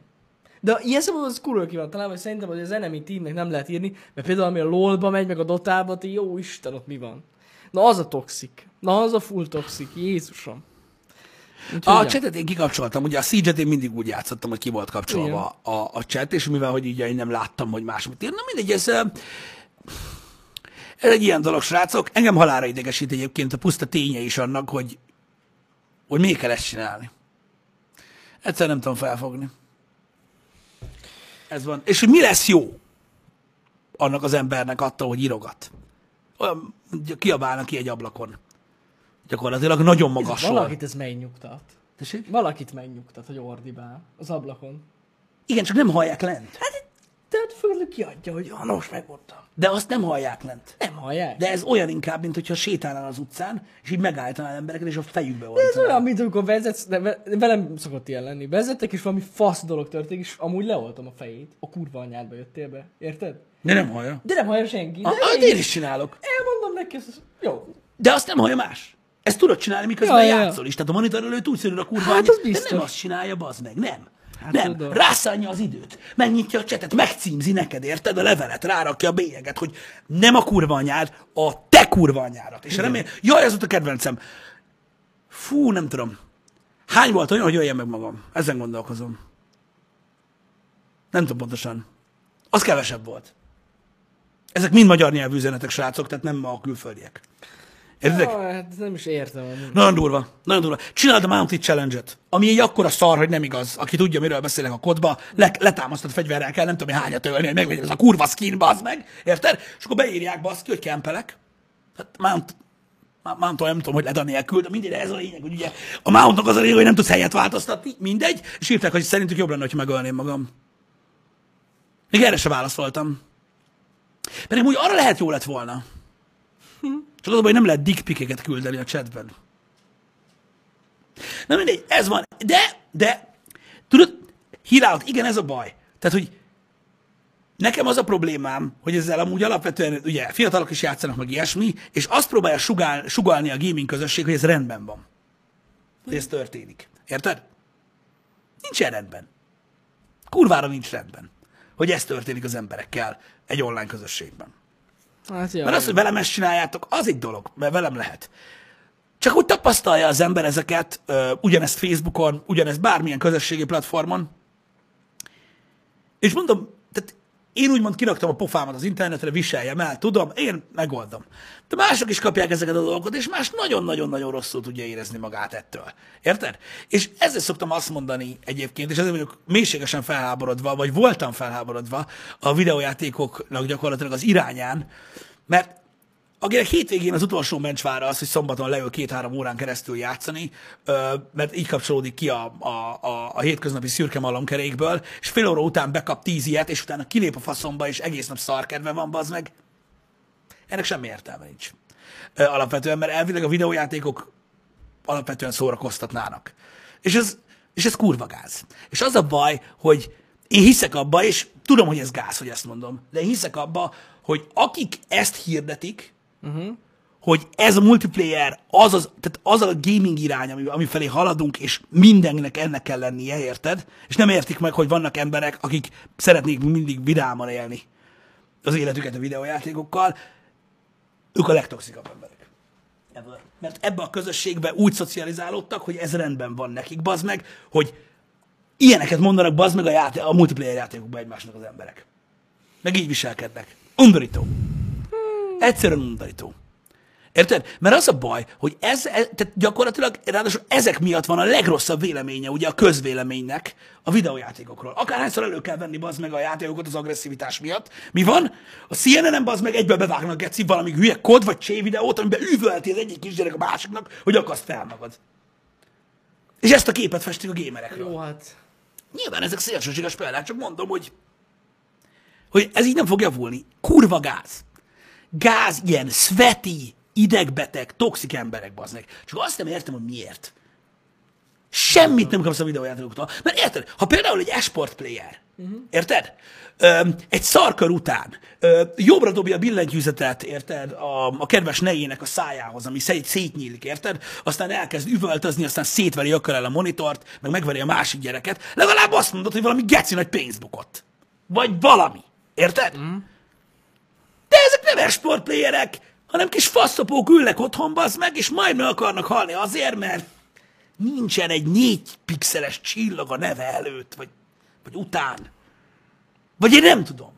De ilyen szempontból az kurva ki van találva, hogy szerintem, hogy az enemy teamnek nem lehet írni, mert például ami a LOL-ba megy, meg a Dota-ba, ti jó Isten, ott mi van. Na az a toxik. Na az a full toxik. Jézusom. Úgyhogy A chatet én kikapcsoltam, ugye a Siege-et én mindig úgy játszottam, hogy ki volt kapcsolva a, a chat, és mivel, hogy így én nem láttam, hogy más mit ír. Na mindegy, ez, ez egy ilyen dolog, srácok. Engem halára idegesít egyébként a puszta ténye is annak, hogy, hogy miért kell ezt csinálni. Egyszer nem tudom felfogni. Ez van. És hogy mi lesz jó annak az embernek attól, hogy írogat. Olyan, kiabálnak ki egy ablakon. Gyakorlatilag nagyon magasról. Valakit ez megnyugtat. Tessék? Valakit megnyugtat, hogy ordibál az ablakon. Igen, csak nem hallják lent. Tehát főleg kiadja, hogy ah, na most megmondtam. De azt nem hallják lent. Nem hallják. De ez olyan inkább, mint hogyha sétálnál az utcán, és így megállítanál embereket, és a fejükbe Ez olítanál. olyan, mint amikor vezetsz, de ve- velem szokott ilyen lenni. Vezettek, és valami fasz dolog történik, és amúgy leoltom a fejét. A kurva anyádba jöttél be. Érted? De nem hallja. De nem hallja senki. De Ah, én, én is csinálok. elmondom neki, ez jó. De azt nem hallja más. Ezt tudod csinálni, miközben Ja, ja, ja. játszol is. Tehát a monitor előtt úgy szűröd a kurva Hát, az de nem azt csinálja, bazd meg, nem. Hát nem, tudom. rászánja az időt, megnyitja a csetet, megcímzi neked, érted a levelet, rárakja a bélyeget, hogy nem a kurva anyád, a te kurva anyádat. És remélem, jaj, ez volt a kedvencem. Fú, nem tudom. Hány volt olyan, hogy jöjjem meg magam? Ezen gondolkozom. Nem tudom pontosan. Az kevesebb volt. Ezek mind magyar nyelvű üzenetek, srácok, tehát nem a külföldiek. Értedek? Ah, hát nem is értem. amúgy. Nagyon durva, nagyon durva. Csináld a Mounted Challenge-et, ami egy akkora szar, hogy nem igaz. Aki tudja, miről beszélek a kodba, le, letámasztott fegyverrel kell, nem tudom, hogy hányat ölni, hogy megvegyed ez a kurva skin, bazd meg, érted? És akkor beírják, baszki, hogy kempelek. Hát Mount, Mount nem tudom, hogy leda nélkül, de mindegy, de ez a lényeg, hogy ugye a Mountnak az a lényeg, hogy nem tudsz helyet változtatni, mindegy, és írták, hogy szerintük jobb lenne, hogy megölném magam. Még erre se válaszoltam. Pedig úgy arra lehet jó lett volna. Csak az a baj, nem lehet dickpikeket küldeni a chatben. Na mindegy, ez van. De, de, tudod, hírálat, igen, ez a baj. Tehát, hogy nekem az a problémám, hogy ezzel amúgy alapvetően, ugye, fiatalok is játszanak meg ilyesmi, és azt próbálja sugál, sugalni a gaming közösség, hogy ez rendben van. Hogy ez történik. Érted? Nincs rendben. Kurvára nincs rendben, hogy ez történik az emberekkel egy online közösségben. Hát jó. Mert az, hogy velem ezt csináljátok, az egy dolog, mert velem lehet. Csak úgy tapasztalja az ember ezeket, ugyanezt Facebookon, ugyanezt bármilyen közösségi platformon. És mondom, én úgymond kiraktam a pofámat az internetre, viseljem el, tudom, én megoldom. De mások is kapják ezeket a dolgokat, és más nagyon-nagyon-nagyon rosszul tudja érezni magát ettől. Érted? És ezzel szoktam azt mondani egyébként, és ezért vagyok mélységesen felháborodva, vagy voltam felháborodva a videójátékoknak gyakorlatilag az irányán, mert akinek hétvégén az utolsó mencsvára az, hogy szombaton leül két-három órán keresztül játszani, mert így kapcsolódik ki a, a, a, a hétköznapi szürke malomkerékből, és fél óra után bekap tíz ilyet, és utána kilép a faszomba, és egész nap szarkedve van, bazd meg. Ennek semmi értelme nincs. Alapvetően, mert elvileg a videójátékok alapvetően szórakoztatnának. És ez, és ez kurva gáz. És az a baj, hogy én hiszek abba, és tudom, hogy ez gáz, hogy ezt mondom, de én hiszek abba, hogy akik ezt hirdetik, uh-huh. hogy ez a multiplayer, az, az, tehát az a gaming irány, ami, ami felé haladunk, és mindennek ennek kell lennie, érted? És nem értik meg, hogy vannak emberek, akik szeretnék mindig vidáman élni az életüket a videójátékokkal, ők a legtoxikabb emberek. Ever. Mert ebbe a közösségbe úgy szocializálódtak, hogy ez rendben van nekik, bazd meg, hogy ilyeneket mondanak, bazd meg a, játé- a multiplayer játékokban egymásnak az emberek. Meg így viselkednek. Undorító. Egyszerűen undorító. Érted? Mert az a baj, hogy ez, ez tehát gyakorlatilag, ráadásul ezek miatt van a legrosszabb véleménye, ugye a közvéleménynek a videójátékokról. Akárhányszor elő kell venni bazd meg a játékokat az agresszivitás miatt. Mi van? A CNN-en bazd meg egyből bevágnak geci valami hülye kod vagy csé videót, amiben üvölti az egyik kisgyerek a másiknak, hogy akaszt fel magad. És ezt a képet festik a gémerekről. Jó, hát... Nyilván ezek szélsőséges példák, csak mondom, hogy, hogy ez így nem fog javulni. Kurva gáz. Gáz, ilyen sveti, idegbeteg, toxik emberek, bazd Csak azt nem értem, hogy miért. Semmit nem kapsz a videójátékoktól. Mert érted, ha például egy esport player, uh-huh. érted? Ö, egy szarkör után ö, jobbra dobja a billentyűzetet, érted? A, a kedves nejének a szájához, ami szét, szétnyílik, érted? Aztán elkezd üvöltözni, aztán szétveri akkor el a monitort, meg megveri a másik gyereket. Legalább azt mondod, hogy valami geci nagy pénzt. Vagy valami. Érted? Mm. De ezek nem esportplayerek, hanem kis faszopók ülnek otthon, az meg, és majd meg akarnak halni azért, mert nincsen egy négy pixeles csillag a neve előtt, vagy, vagy után. Vagy én nem tudom.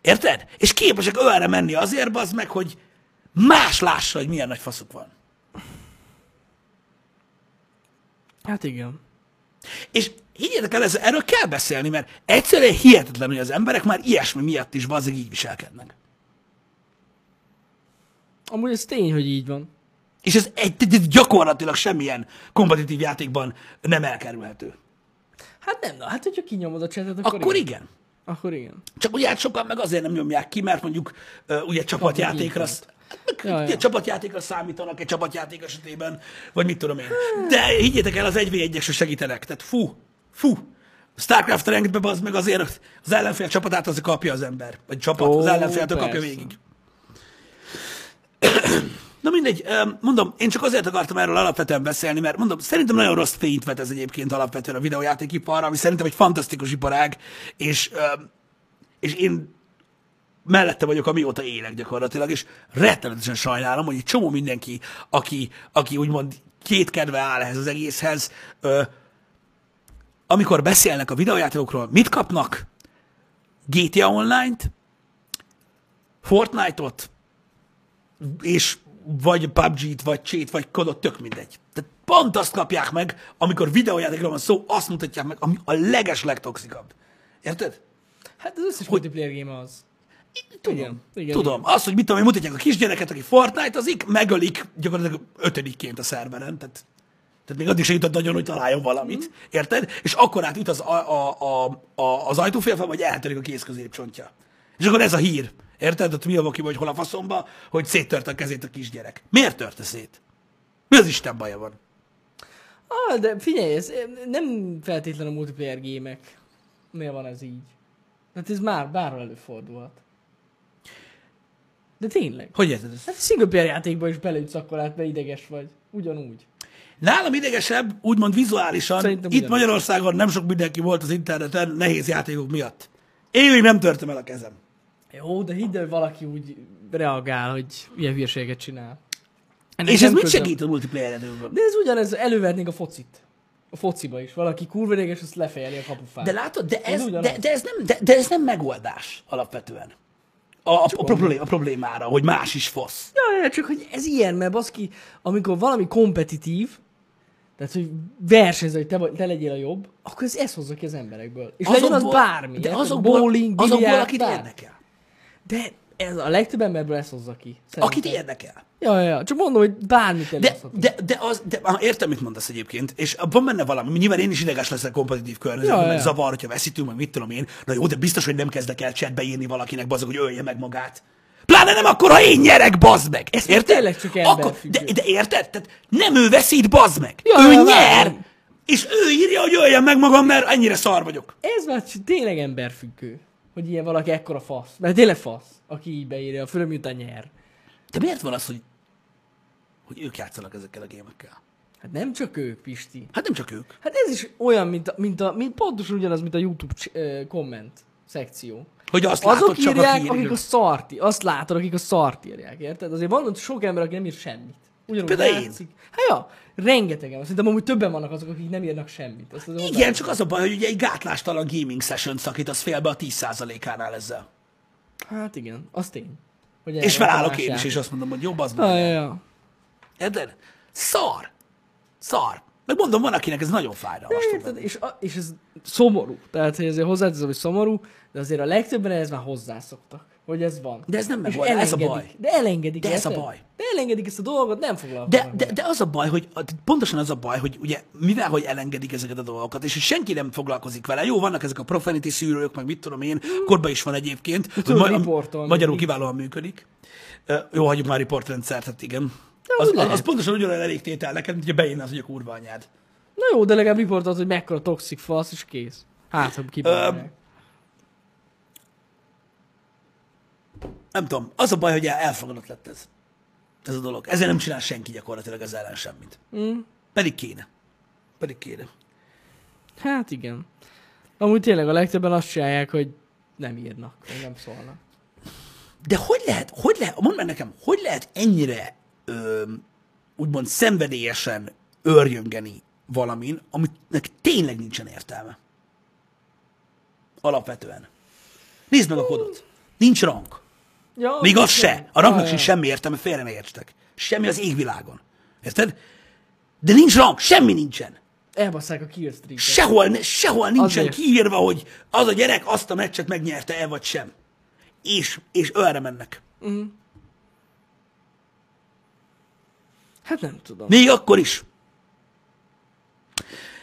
Érted? És képesek ölre menni azért, az meg, hogy más lássa, hogy milyen nagy faszuk van. Hát igen. És higgyétek el, ez, erről kell beszélni, mert egyszerűen hihetetlen, hogy az emberek már ilyesmi miatt is bazzeg így viselkednek. Amúgy ez tény, hogy így van. És ez egy, egy- gyakorlatilag semmilyen kompetitív játékban nem elkerülhető. Hát nem, na, hát hogyha kinyomod a csetet, akkor, Akkor igen. igen. Akkor igen. Csak ugye hát sokan meg azért nem nyomják ki, mert mondjuk uh, ugye csapatjátékra, Ja, ja, ja. csapatjátékra számítanak egy csapatjáték esetében, vagy mit tudom én. De higgyétek el, az 1v1-esre segítenek. Tehát fú, fú. Starcraft rankedbe az meg azért az ellenfél csapatát az kapja az ember. Vagy csapat, Ó, az ellenféltől kapja végig. Na mindegy, mondom, én csak azért akartam erről alapvetően beszélni, mert mondom, szerintem nagyon rossz fényt vet ez egyébként alapvetően a videójátékiparra, ami szerintem egy fantasztikus iparág, és, és én mellette vagyok, amióta élek gyakorlatilag, és rettenetesen sajnálom, hogy egy csomó mindenki, aki, aki úgymond két kedve áll ehhez az egészhez, amikor beszélnek a videójátékokról, mit kapnak? GTA Online-t, Fortnite-ot, és vagy PUBG-t, vagy Cheat, vagy Kodot, tök mindegy. Tehát pont azt kapják meg, amikor videójátékról van szó, azt mutatják meg, ami a leges legtoxikabb. Érted? Hát az összes multiplayer game az. Tudom. Igen, igen, Tudom. Az, hogy mit tudom, én mutatják a kisgyereket, aki Fortnite-azik, megölik gyakorlatilag ötödikként a szerveren. Tehát, tehát még addig se jutott nagyon, hogy találjon valamit. Mhm. Érted? És akkor átüt az, a, a, a, a, az ajtófélfel, vagy eltörik a kéz középcsontja. És akkor ez a hír. Érted? A vagy hol a faszomba, hogy széttört a kezét a kisgyerek. Miért törte szét? Mi az Isten baja van? Ah, de figyelj, ez nem feltétlenül a multiplayer gémek. Miért van ez így? Hát ez már bárhol előfordulhat. De tényleg. Hogy érted ezt? Hát single player játékban is beleütsz akkor át, mert ideges vagy. Ugyanúgy. Nálam idegesebb, úgymond vizuálisan, Szerintem itt. Magyarországon nem sok mindenki volt az interneten nehéz játékok miatt. Én még nem törtem el a kezem. Jó, de hidd el, valaki úgy reagál, hogy ilyen hülyeséget csinál. Ennek És ez mit közöm. segít a multiplayer? De ez ugyanez, elővetnénk a focit. A fociba is. Valaki kurva ideges, azt lefejeli a kapufát. De látod, de ez, Ez de, de, ez nem, de, de ez nem megoldás alapvetően. A, a, a, problém, a problémára, hogy más is fosz. Ja, ja, csak hogy ez ilyen, mert baszki, amikor valami kompetitív, tehát hogy versenyzel, hogy te, vagy, te legyél a jobb, akkor ez, ez hozza ki az emberekből. És legyen az bármi. De azokból, bowling, azokból biliárd, akit bármi. érdekel. De ez a legtöbb emberből ezt hozza ki. Szerintem. Akit érdekel. Ja, ja, ja, csak mondom, hogy bármit De, de, de, az, de ah, értem, mit mondasz egyébként, és van benne valami, nyilván én is ideges leszek kompetitív környezetben, Ja, meg ja. zavar, hogyha veszítünk, meg mit tudom én, na jó, de biztos, hogy nem kezdek el chatbe írni valakinek, bazog, hogy ölje meg magát. Pláne nem akkor, ha én nyerek, bazd meg. Ez érted? tényleg csak akkor, de, de érted? Tehát nem ő veszít, bazd meg. Ja, ő ja, nyer, várom. és ő írja, hogy öljem meg magam, mert ennyire szar vagyok. Ez már tényleg emberfüggő, hogy ilyen valaki ekkora fasz. Mert tényleg fasz, aki így beírja, főleg miután nyer. De miért van az, hogy, hogy ők játszanak ezekkel a gémekkel? Hát nem csak ők, Pisti. Hát nem csak ők. Hát ez is olyan, mint, a, mint, a, mint pontosan ugyanaz, mint a YouTube ö, komment szekció. Hogy azt Azok látod csak, írják, aki akik a szart, azt látod, akik a szart írják, érted? Azért van ott sok ember, aki nem ír semmit. Ugyanúgy Például én. játszik. Hát ja, rengetegen. Szerintem amúgy többen vannak azok, akik nem írnak semmit. Ezt azért Igen, csak az a baj, hogy ugye egy gátlástalan gaming session szakítasz félbe a 10%-ánál ezzel. Hát igen, az tény. Hogy És felállok én is, és azt mondom, hogy jobb az meg. ja, ja. Érted? Szar. Szar. Meg mondom, van, akinek ez nagyon fájdalmas Érted? És, a, és ez szomorú. Tehát, hogy azért hozzáteszem, hogy szomorú, de azért a legtöbben ez már hozzászoktak, hogy ez van. De ez nem megoldás, ez a baj. De elengedik. De ez a érted? baj. De elengedik ezt a dolgot, nem foglalkoznak. De, de, de az a baj, hogy pontosan az a baj, hogy ugye mivel, hogy elengedik ezeket a dolgokat, és hogy senki nem foglalkozik vele. Jó, vannak ezek a profanity szűrők, meg mit tudom én, korban is van egyébként. tudod ma- riportolni. magyarul kiválóan működik. Ö, Jó, hagyjuk már riportrendszert, hát igen. De Az, az, az, pontosan ugyanolyan elég tétel neked, mint hogyha beírnád, hogy a kurva anyád. Na jó, de legalább riportolt, hogy mekkora toxic fasz, és kész. Hát, ha kibírják. Nem tudom, az a baj, hogy el- elfogadott lett ez. Ez a dolog. Ezzel nem csinál senki gyakorlatilag az ellen semmit. Mm. Pedig kéne. Pedig kéne. Hát igen. Amúgy tényleg a legtöbben azt csinálják, hogy nem írnak, vagy nem szólnak. De hogy lehet, hogy lehet, mondd meg nekem, hogy lehet ennyire ö, úgymond szenvedélyesen örjöngeni valamin, aminek tényleg nincsen értelme? Alapvetően. Nézd meg a kodot. Nincs rang. Ja, Még az se. A rangnak sincs semmi értelme, félre ne értsetek. Semmi az égvilágon. Érted? De nincs rang, semmi nincsen. Elbasszák a kill streak Sehol, sehol nincsen Azért. kiírva, hogy az a gyerek azt a meccset megnyerte-e vagy sem. És, és ölre mennek. Hát nem tudom. Még akkor is.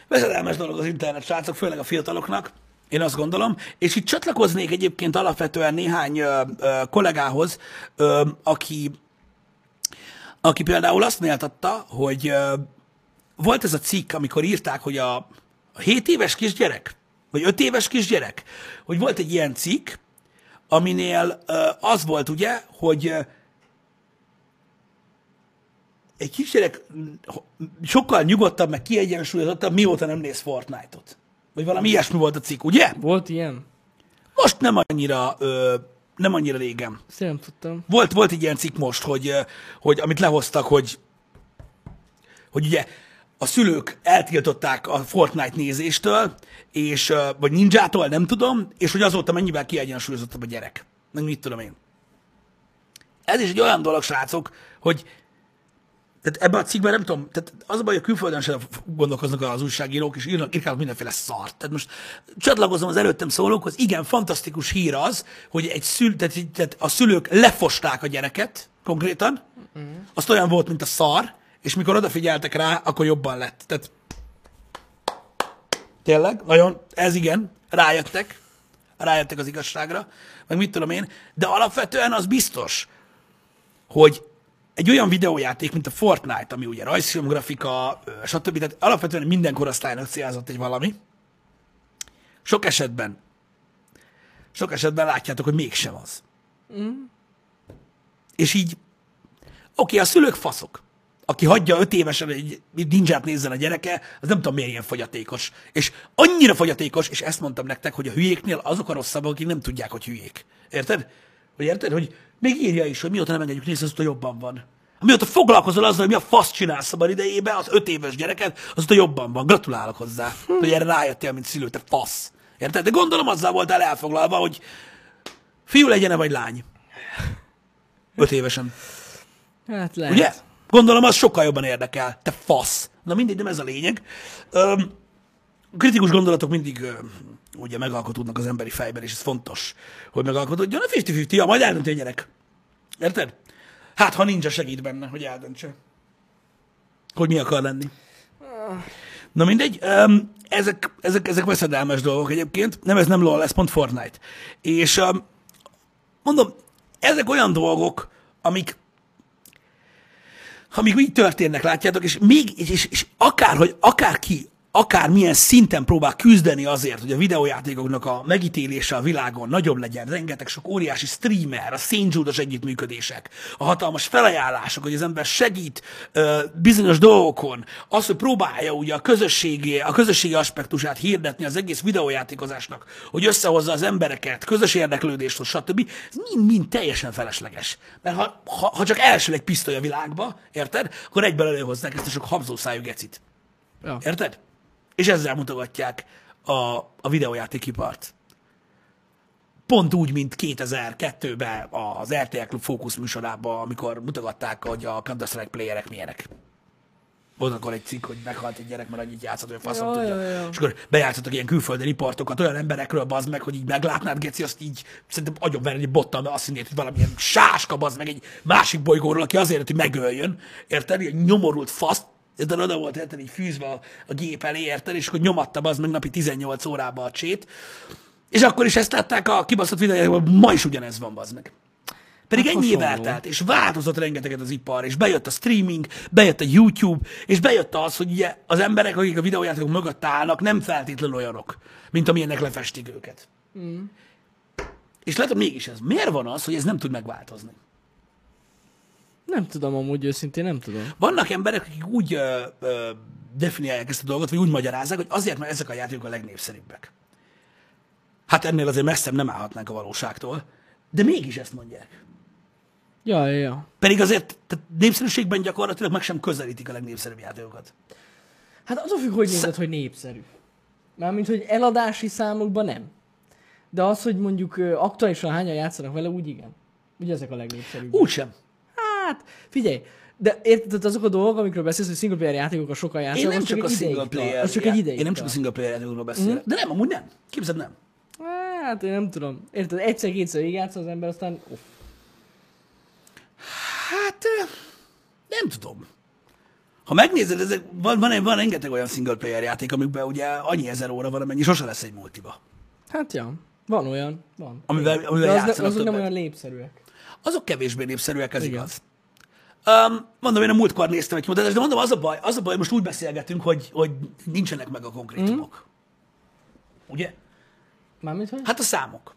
Veszedelmes dolog az internet, srácok, főleg a fiataloknak. Én azt gondolom, és itt csatlakoznék egyébként alapvetően néhány ö, ö, kollégához, ö, aki, aki például azt méltatta, hogy ö, volt ez a cikk, amikor írták, hogy a, a 7 éves kisgyerek, vagy 5 éves kisgyerek, hogy volt egy ilyen cikk, aminél ö, az volt ugye, hogy egy kisgyerek sokkal nyugodtabb, meg kiegyensúlyozottabb, mióta nem néz Fortnite-ot. Vagy valami ilyesmi volt a cikk, ugye? Volt ilyen? Most nem annyira, ö, nem annyira régen. Ezt nem tudtam. Volt, volt egy ilyen cikk most, hogy, hogy amit lehoztak, hogy, hogy ugye a szülők eltiltották a Fortnite nézéstől, és, vagy ninjától, nem tudom, és hogy azóta mennyivel kiegyensúlyozottabb a gyerek. Meg mit tudom én. Ez is egy olyan dolog, srácok, hogy tehát ebben a cikkben nem tudom, tehát az a baj, hogy a külföldön sem gondolkoznak az újságírók, és írnak, írnak mindenféle szart. Tehát most csatlakozom az előttem szólókhoz, igen, fantasztikus hír az, hogy egy szül, tehát, tehát a szülők lefosták a gyereket, konkrétan, uh-huh. azt olyan volt, mint a szar, és mikor odafigyeltek rá, akkor jobban lett. Tehát tényleg, nagyon, ez igen, rájöttek, rájöttek az igazságra, meg mit tudom én, de alapvetően az biztos, hogy egy olyan videójáték, mint a Fortnite, ami ugye rajzfilmgrafika, stb. Tehát alapvetően minden korosztálynak célzott egy valami. Sok esetben, sok esetben látjátok, hogy mégsem az. Mm. És így, oké, a szülők faszok. Aki hagyja öt évesen egy ninját nézzen a gyereke, az nem tudom miért ilyen fogyatékos. És annyira fogyatékos, és ezt mondtam nektek, hogy a hülyéknél azok a rosszabbak, akik nem tudják, hogy hülyék. Érted? Hogy érted? Hogy még írja is, hogy mióta nem engedjük nézni, azóta jobban van. Mióta foglalkozol azzal, hogy mi a fasz csinálsz szabad idejében, az öt éves gyereket, azóta jobban van. Gratulálok hozzá, hogy erre rájöttél, mint szülő, te fasz. Érted? De gondolom azzal voltál elfoglalva, hogy fiú legyen vagy lány. Öt évesen. Hát lehet. Ugye? Gondolom, az sokkal jobban érdekel. Te fasz. Na mindegy, nem ez a lényeg. Öm, kritikus gondolatok mindig ö, ugye megalkotódnak az emberi fejben, és ez fontos, hogy megalkotódjon. A 50-50, ja, majd eldönti a gyerek. Érted? Hát, ha nincs, segít benne, hogy eldöntse. Hogy mi akar lenni. Na mindegy, um, ezek, ezek, ezek veszedelmes dolgok egyébként. Nem, ez nem LOL, ez pont Fortnite. És um, mondom, ezek olyan dolgok, amik amik így történnek, látjátok, és még, és, és, és akár, hogy akárki akármilyen szinten próbál küzdeni azért, hogy a videójátékoknak a megítélése a világon nagyobb legyen, rengeteg sok óriási streamer, a szénzsúdos együttműködések, a hatalmas felajánlások, hogy az ember segít ö, bizonyos dolgokon, az, hogy próbálja ugye a közösségi, a közösségi aspektusát hirdetni az egész videójátékozásnak, hogy összehozza az embereket, közös érdeklődést, stb. Ez mind-mind teljesen felesleges. Mert ha, ha, ha csak elsül egy pisztoly a világba, érted? Akkor egyben előhozzák ezt a sok habzószájú gecit. Ja. Érted? És ezzel mutogatják a, a videójátékipart. Pont úgy, mint 2002-ben az RTL Klub Fókusz műsorában, amikor mutogatták, hogy a Counter-Strike playerek milyenek. Volt akkor egy cikk, hogy meghalt egy gyerek, mert annyit játszott, hogy faszom Ja, tudja. ja, ja. És akkor bejátszottak ilyen külföldi riportokat olyan emberekről, bazd meg, hogy így meglátnád, Geci, azt így szerintem agyon verni egy bottal, mert azt hinnéd, hogy valamilyen sáska, bazd meg egy másik bolygóról, aki azért, hogy megöljön. Érted? Ilyen nyomorult fasz, de oda volt érted, így fűzve a, a gép elé, érted? És akkor nyomatta az meg napi 18 órába a csét. És akkor is ezt látták a kibaszott videójából, ma is ugyanez van, bazd meg. Pedig Hát ennyi év eltelt, és változott rengeteget az ipar, és bejött a streaming, bejött a YouTube, és bejött az, hogy ugye az emberek, akik a videójátékok mögött állnak, nem feltétlenül olyanok, mint amilyennek lefestik őket. Mm. És lehet, hogy mégis ez. Miért van az, hogy ez nem tud megváltozni? Nem tudom amúgy őszintén, nem tudom. Vannak emberek, akik úgy ö, ö, definiálják ezt a dolgot, vagy úgy magyarázzák, hogy azért, mert ezek a játékok a legnépszerűbbek. Hát ennél azért messzebb nem állhatnánk a valóságtól, de mégis ezt mondják. Ja, ja, ja. Pedig azért tehát népszerűségben gyakorlatilag meg sem közelítik a legnépszerűbb játékokat. Hát attól függ, hogy nézed, hogy népszerű. Mármint, hogy eladási számokban nem. De az, hogy mondjuk aktuálisan hányan játszanak vele, úgy igen. Ugye ezek a legnépszerűbbek. Úgy sem. Hát, figyelj, de érted azok a dolgok, amikről beszélsz, hogy single player játékokkal sokan Én játszanak, nem az csak a single player. Csak egy ideig Én nem csak a single player játékokról beszélek. Mhm. De nem, amúgy nem. Képzeld, nem. Hát, én nem tudom. Érted, egyszer-kétszer végigjátszol az ember, aztán uff. Hát, nem tudom. Ha megnézed, ezek, van, van, van rengeteg olyan single player játék, amikben ugye annyi ezer óra van, amennyi sose lesz egy multiba. Hát ja, van olyan, van. amivel, amivel De az, azok nem többet. olyan népszerűek. Azok kevésbé népszerűek, ez Igen. igaz. Um, mondom, én a múltkor néztem egy kimutatást, de mondom, az a baj, az a baj, most úgy beszélgetünk, hogy, hogy nincsenek meg a konkrétumok. Mhm. Ugye? Mármint, hogy? Hát a számok.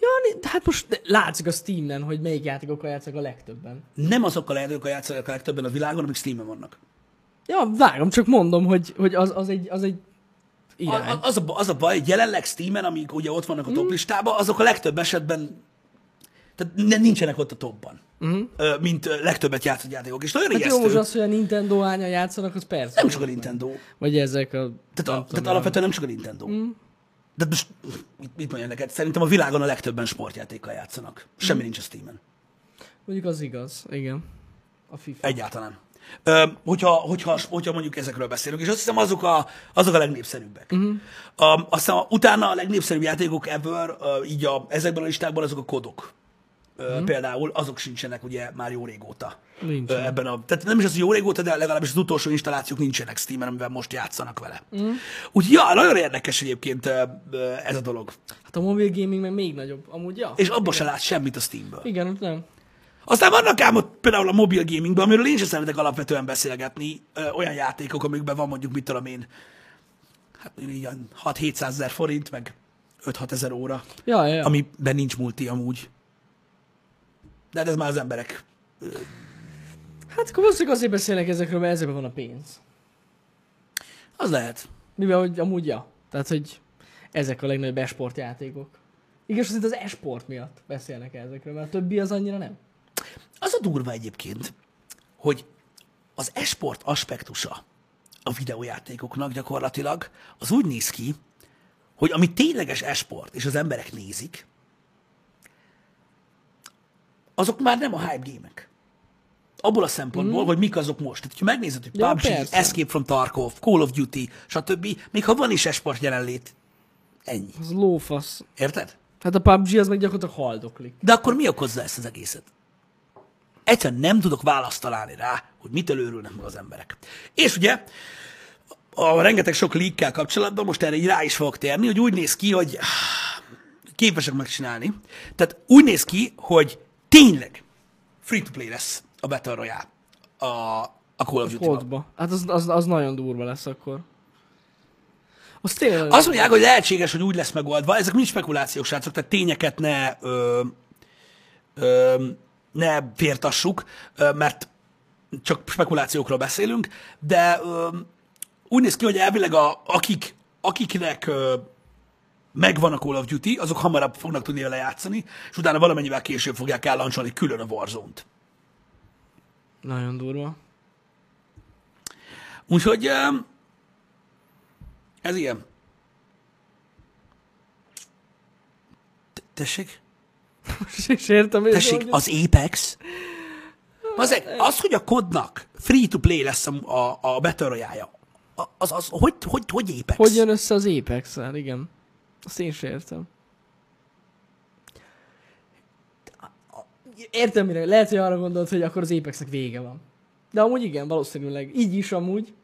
Ja, hát most látszik a Steam-en, hogy melyik játékokkal játszanak a legtöbben. Nem azokkal a játékokkal játszanak a legtöbben a világon, amik Steam-en vannak. Ja, vágom, csak mondom, hogy, hogy az, az, egy, az egy A, irány. a- az, a, az a baj, hogy jelenleg Steam-en, amik ugye ott vannak a top listában, azok a legtöbb esetben tehát ne, nincsenek ott a topban, Ö, mint legtöbbet játszott játékok. És nagyon Hát jó, ijesztő. most az, hogy a Nintendo ánya játszanak, az persze. nem csak a Nintendo. Vagy ezek a... Tehát, a, tehát alapvetően nem csak a Nintendo. Mm. De most, mit, mit mondjam neked? Szerintem a világon a legtöbben sportjátékkal játszanak. Semmi nincs a Steam-en. Mondjuk az igaz, igen. A FIFA. Egyáltalán. Ö, hogyha, hogyha, hogyha mondjuk ezekről beszélünk, és azt hiszem azok a, azok a legnépszerűbbek. Uh-huh. Um, aztán utána a legnépszerűbb játékok ever, uh, így a, ezekben a listákban azok a kodok. Uh, Például azok sincsenek ugye már jó régóta. Nincs. Ebben a, tehát nem is az, hogy jó régóta, de legalábbis az utolsó installációk nincsenek Steam-en, amivel most játszanak vele. Mm. Úgyhogy ja, nagyon érdekes egyébként ez a dolog. Hát a mobil gaming meg még nagyobb. Amúgy ja. És abban se látsz semmit a Steamből. Igen, nem. Aztán vannak ám ott például a mobil gamingben, amiről én sem szeretek alapvetően beszélgetni, ö, olyan játékok, amikben van mondjuk, mit tudom én, hát így 6-700 ezer forint, meg 5-6 ezer óra, Ja, ja, ja. amiben nincs multi amúgy. De hát ez már az emberek. Hát akkor valószínűleg azért beszélnek ezekről, mert ezekben van a pénz. Az lehet. Mivel, hogy amúgy ja. Tehát, hogy ezek a legnagyobb esport játékok. Igaz, hogy az esport miatt beszélnek ezekről, mert a többi az annyira nem. Az a durva egyébként, hogy az esport aspektusa a videójátékoknak gyakorlatilag az úgy néz ki, hogy ami tényleges esport, és az emberek nézik, azok már nem a hype gémek. Abból a szempontból, mm. hogy mik azok most. Tehát, ha megnézed, hogy Ja, PUBG, persze. Escape from Tarkov, Call of Duty, stb., még ha van is esport jelenlét, ennyi. Az lófasz. Érted? Hát a PUBG az meg gyakorlatilag haldoklik. De akkor mi okozza ezt az egészet? Egyszerűen nem tudok választ találni rá, hogy mitől őrülnek meg az emberek. És ugye, a rengeteg sok leak kapcsolatban most erre így rá is fogok térni, hogy úgy néz ki, hogy képesek megcsinálni. Tehát úgy néz ki, hogy tényleg free-to-play lesz a Battle Royale a, a Call of duty. Hát az, az, az, nagyon durva lesz akkor. Az tényleg Azt mondják, hogy lehetséges, hogy úgy lesz megoldva, ezek mind spekulációk, srácok, tehát tényeket ne, ö, ö, ne fértassuk, ö, mert csak spekulációkról beszélünk, de ö, úgy néz ki, hogy elvileg a, akik, akiknek ö, megvan a Call of Duty, azok hamarabb fognak tudni vele játszani, és utána valamennyivel később fogják ellancsolni külön a Warzone-t. Nagyon durva. Úgyhogy ez ilyen. Te- Tessék? Értem, hogy Tessék, az Apex? Az, az, hogy a kodnak free-to-play lesz a, a, a Battle royale az, az, hogy, hogy, hogy Apex? Hogy jön össze az apex igen. Azt én sem értem. Értem, mire. Lehet, hogy arra gondolt, hogy akkor az Apexnek vége van. De amúgy igen, valószínűleg. Így is amúgy.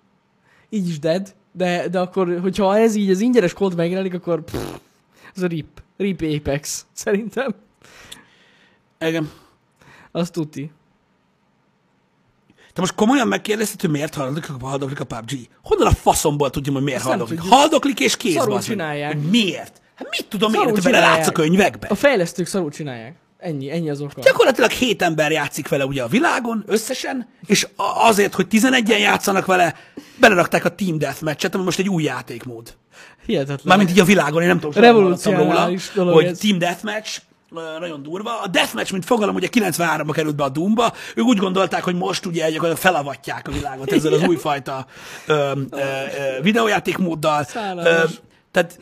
Így is dead. De, de akkor, hogyha ez így az ingyenes kód megjelenik, akkor pff, ez a RIP. RIP Apex. Szerintem. Igen. Az tuti. Te most komolyan megkérdezted, hogy miért haldoklik, haldoklik a PUBG? Honnan a faszomból tudjam, hogy miért Azt haldoklik? Haldoklik és kész. Szarul bazd csinálják. Hogy Miért? Hát mit tudom Szarul én, te bele látsz a könyvekbe? A fejlesztők szarul csinálják. Ennyi, ennyi az oka. Gyakorlatilag hét ember játszik vele ugye a világon összesen, és azért, hogy 11-en játszanak vele, belerakták a Team Deathmatch-et, ami most egy új játékmód. Hihetetlen. Mármint így a világon, én nem tudom, hallottam róla, hogy ez. Team Deathmatch, nagyon durva. A Deathmatch, mint fogalom, ugye 93-ba került be a Doomba, ők úgy gondolták, hogy most ugye gyakorlatilag felavatják a világot ezzel az újfajta ö, ö, ö, videójátékmóddal. Ö, tehát,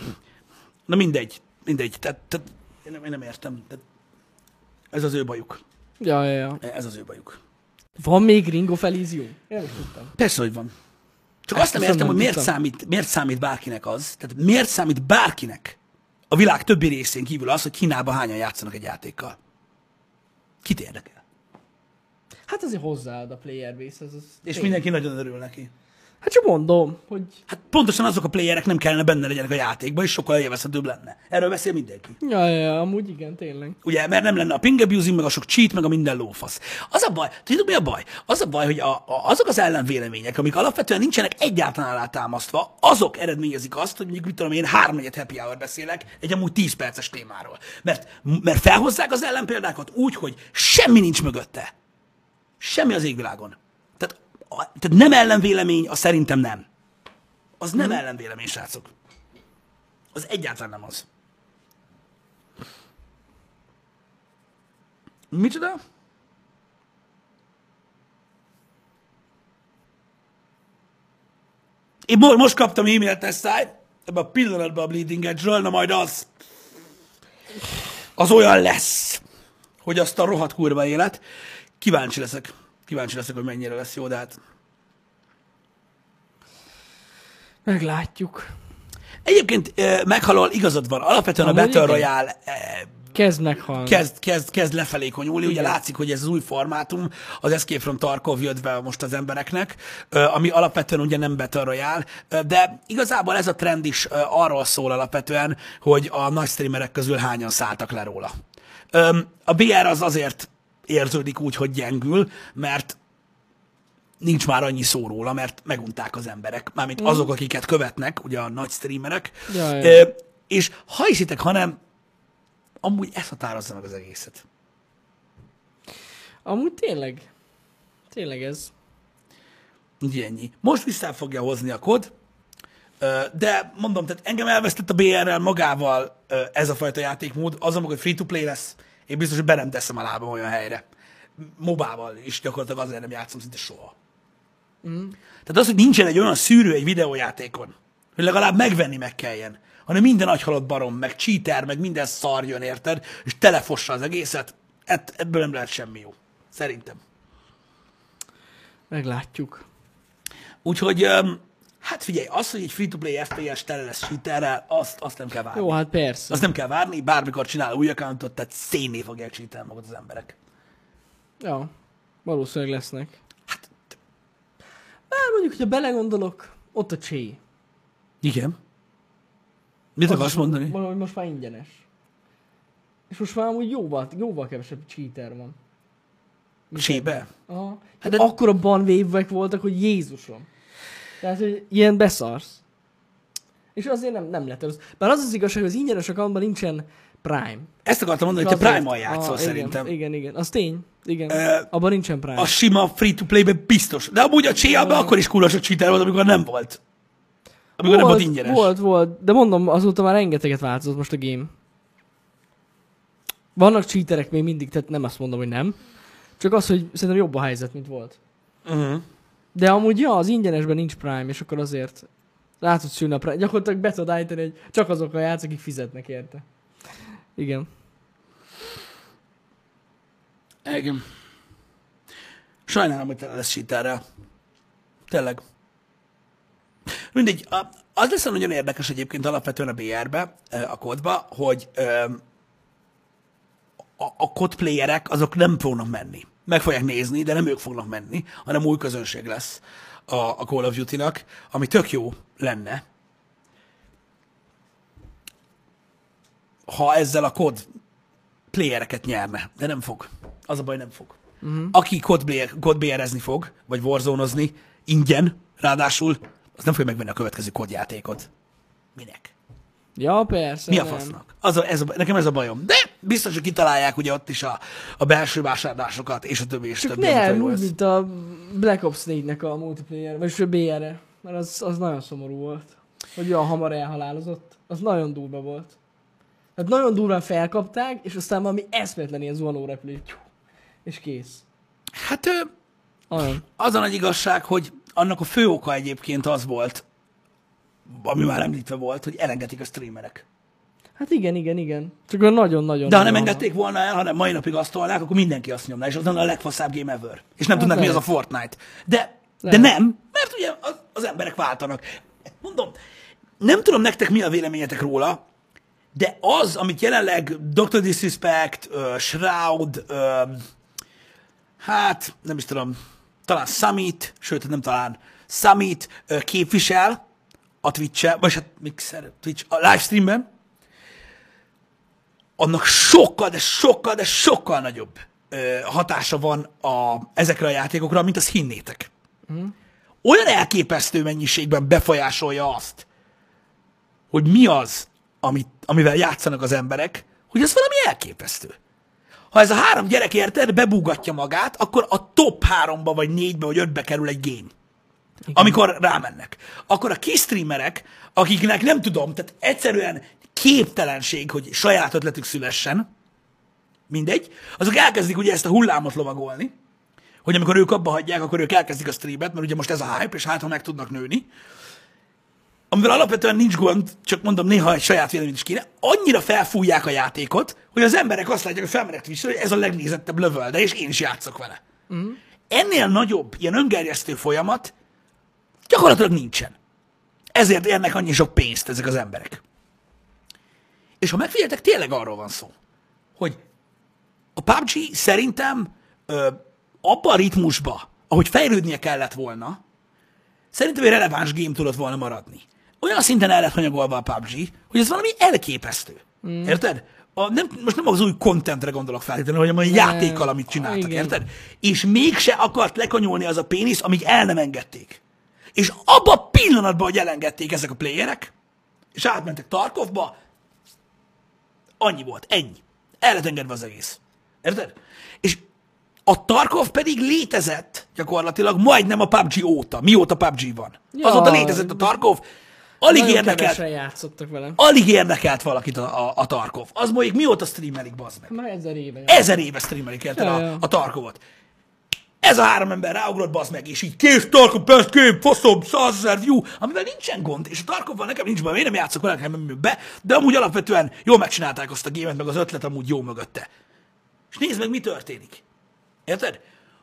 na mindegy, mindegy. Tehát, tehát én, nem, én nem értem. Tehát, ez az ő bajuk. Ja, ja, ja. Ez az ő bajuk. Van még Ring of Elysium? Én tudtam. Persze, hogy van. Csak Ezt azt nem értem, nem hogy miért tudtam. számít, miért számít bárkinek az, tehát miért számít bárkinek a világ többi részén kívül az, hogy Kínában hányan játszanak egy játékkal. Kit érdekel? Hát azért hozzáad a player base, ez az... És tény. mindenki nagyon örül neki. Hát csak mondom, hogy Hát pontosan azok a playerek nem kellene benne legyenek a játékban, és sokkal élvezhetőbb lenne. Erről beszél mindenki. ja, ja, ja, amúgy igen, tényleg. Ugye, mert nem lenne a ping abusing, meg a sok cheat, meg a minden lófasz. Az a baj, tudjátok mi a baj? Az a baj, hogy a, a, azok az ellenvélemények, amik alapvetően nincsenek egyáltalán alátámasztva, azok eredményezik azt, hogy mondjuk, mit tudom én, háromnegyed happy hour beszélek egy amúgy 10 perces témáról. Mert, mert felhozzák az ellenpéldákat úgy, hogy semmi nincs mögötte. Semmi az égvilágon. Tehát, a, tehát nem ellenvélemény, a szerintem nem. Az nem ellenvélemény, srácok. Az egyáltalán nem az. Micsoda? Én mo- most kaptam e-mailt Tesszáj, ebben a pillanatban a Bleeding Edge-ről, na majd az, az olyan lesz, hogy azt a rohadt kurva élet. Kíváncsi leszek. Kíváncsi leszek, hogy mennyire lesz jó, de hát Meglátjuk. Egyébként meghalol, igazad van. Alapvetően a Amúgy Battle igen. Royale Kezd meghalni. kezd, kezd, kezd lefelé konyulni. Ugye látszik, hogy ez az új formátum, az Escape from Tarkov jött be most az embereknek, ami alapvetően ugye nem Battle Royale, de igazából ez a trend is arról szól alapvetően, hogy a nagy streamerek közül hányan szálltak le róla. A BR az azért érződik úgy, hogy gyengül, mert nincs már annyi szó róla, mert megunták az emberek, mármint azok, akiket követnek, ugye a nagy streamerek. Ja, ja. Ö, És ha hiszitek, hanem amúgy ez határozza meg az egészet. Amúgy tényleg. Tényleg ez. Ugye ennyi. Most vissza fogja hozni a kod, de mondom, tehát engem elvesztett a BR-rel magával ez a fajta játékmód, az, amikor free-to-play lesz, én biztos, hogy be nem teszem a lábam olyan helyre. Mobával is gyakorlatilag azért nem játszom szinte soha. Mm. Tehát az, hogy nincsen egy olyan szűrő egy videójátékon, hogy legalább megvenni meg kelljen, hanem minden agyhalott barom, meg cheater, meg minden szar jön, érted? És telefossa az egészet, Ett, ebből nem lehet semmi jó. Szerintem. Meglátjuk. Úgyhogy, öm, hát figyelj, az, hogy egy free-to-play FPS tele lesz cheaterrel, azt, azt nem kell várni. Jó, hát persze. Azt nem kell várni, bármikor csinál új accountot, tehát szénné fogják cheatelni magad az emberek. Ja, valószínűleg lesznek. Már mondjuk, hogyha belegondolok, ott a csé. Igen. Mit akarsz mondani? Valahogy most már ingyenes. És most már amúgy jóval, jóval kevesebb cheater van. Csébe? Aha. Hát Hát de- akkora banvévek voltak, hogy Jézusom. Tehát, hogy ilyen beszarsz. És azért nem, nem lett az. Bár az az igazság, hogy az ingyenes accountban nincsen Prime. Ezt akartam mondani, hogy te Prime-mal játszol Ah, szerintem. Igen, igen, igen. Az tény. Igen. Ö, Abban nincsen Prime. A sima free-to-play-ben biztos. De amúgy a Cséjában akkor is kurva sok cheater volt, amikor nem volt. Amikor nem volt ingyenes. Volt, volt. De mondom, azóta már rengeteget változott most a game. Vannak cheaterek még mindig, tehát nem azt mondom, hogy nem. Csak az, hogy szerintem jobb a helyzet, mint volt. Uh-huh. De amúgy, ja, az ingyenesben nincs Prime, és akkor azért rá tudsz sülni a Prime. Gyakorlatilag be tudod állítani, hogy csak azokkal játsz, akik fizetnek érte. Igen. Igen. Sajnálom, hogy tele lesz cheaterrel. Tényleg. Mindegy, az lesz nagyon érdekes egyébként alapvetően a BR-be, a kódba, hogy a, a kódplayerek azok nem fognak menni. Meg fogják nézni, de nem ők fognak menni, hanem új közönség lesz a, a Call of Duty-nak, ami tök jó lenne, ha ezzel a kód playereket nyerne, de nem fog. Az a baj, nem fog. Uh-huh. Aki kódbérezni fog, vagy warzone ingyen, ráadásul, az nem fogja megvenni a következő kódjátékot. Minek? Ja, persze. Mi a fasznak? Az a, ez a, nekem ez a bajom. De biztos, hogy kitalálják ugye ott is a, a belső vásárlásokat, és a többi, és Csak többi. nem, úgy, mint a Black Ops 4-nek a multiplayer, vagy a BR-e. Mert az, az nagyon szomorú volt. Hogy olyan hamar elhalálozott. Az nagyon durva volt. Tehát nagyon durván felkapták, és aztán valami eszméletlen ilyen zuhanó repülő. És kész. Hát ö, Olyan. az a nagy igazság, hogy annak a fő oka egyébként az volt, ami már említve volt, hogy elengedik a streamerek. Hát igen, igen, igen. Csak olyan nagyon-nagyon. De ha nem engedték volna el, hanem mai napig azt tolnák, akkor mindenki azt nyomná, és az lenne a legfaszább game ever. És nem Hát tudnak, mi az a. Fortnite. De, de nem, mert ugye az, az emberek váltanak. Mondom, nem tudom nektek mi a véleményetek róla, de az, amit jelenleg Dr. Disrespect, uh, Shroud, uh, hát nem is tudom, talán Summit, sőt nem talán, Summit ö, képvisel a Twitch-en, vagy hát Mixer, Twitch, a livestreamben, annak sokkal, de sokkal, de sokkal nagyobb ö, hatása van a, ezekre a játékokra, mint azt hinnétek. Mm. Olyan elképesztő mennyiségben befolyásolja azt, hogy mi az, amit, amivel játszanak az emberek, hogy ez valami elképesztő. Ha ez a három gyerek érted, bebúgatja magát, akkor a top háromba, vagy négybe, vagy ötbe kerül egy game. Igen. Amikor rámennek. Akkor a kis streamerek, akiknek nem tudom, tehát egyszerűen képtelenség, hogy saját ötletük szülessen, mindegy, azok elkezdik ugye ezt a hullámot lovagolni, hogy amikor ők abba hagyják, akkor ők elkezdik a streamet, mert ugye most ez a hype, és hát ha meg tudnak nőni, amivel alapvetően nincs gond, csak mondom, néha egy saját vélemény is kéne, annyira felfújják a játékot, hogy az emberek azt látják, hogy felmerek hogy ez a legnézettebb lövölde, és én is játszok vele. Mm. Ennél nagyobb, ilyen öngerjesztő folyamat gyakorlatilag nincsen. Ezért érnek annyi sok pénzt ezek az emberek. És ha megfigyeltek, tényleg arról van szó, hogy a PUBG szerintem ö, abban a ritmusba, ahogy fejlődnie kellett volna, szerintem egy releváns game tudott volna maradni. Olyan szinten el lett hanyagolva a PUBG, hogy ez valami elképesztő. Mm. Érted? A, nem, most nem az új contentre gondolok feltétlenül, hanem a játékkal, amit csináltak, Igen. érted? És mégse akart lekanyolni az a pénisz, amíg el nem engedték. És abban a pillanatban, hogy elengedték ezek a playerek, és átmentek Tarkovba, annyi volt, ennyi. El lett engedve az egész. Érted? És a Tarkov pedig létezett gyakorlatilag majdnem a PUBG óta. Mióta PUBG van. Ja, Azóta létezett a Tarkov, alig érdekelt, játszottak velem. alig érdekelt valakit a, a, a Tarkov. Az mondjuk mióta streamelik, bazd meg. Már ezer éve. Ezer éve streamelik érted ja, a, a Tarkovot. Ez a három ember ráugrott, bazd meg, és így kész, Tarkov, best game, faszom, százezer view, amivel nincsen gond, és a Tarkovval nekem nincs baj, én nem játszok vele, nem be, de amúgy alapvetően jól megcsinálták azt a gémet, meg az ötlet amúgy jó mögötte. És nézd meg, mi történik. Érted?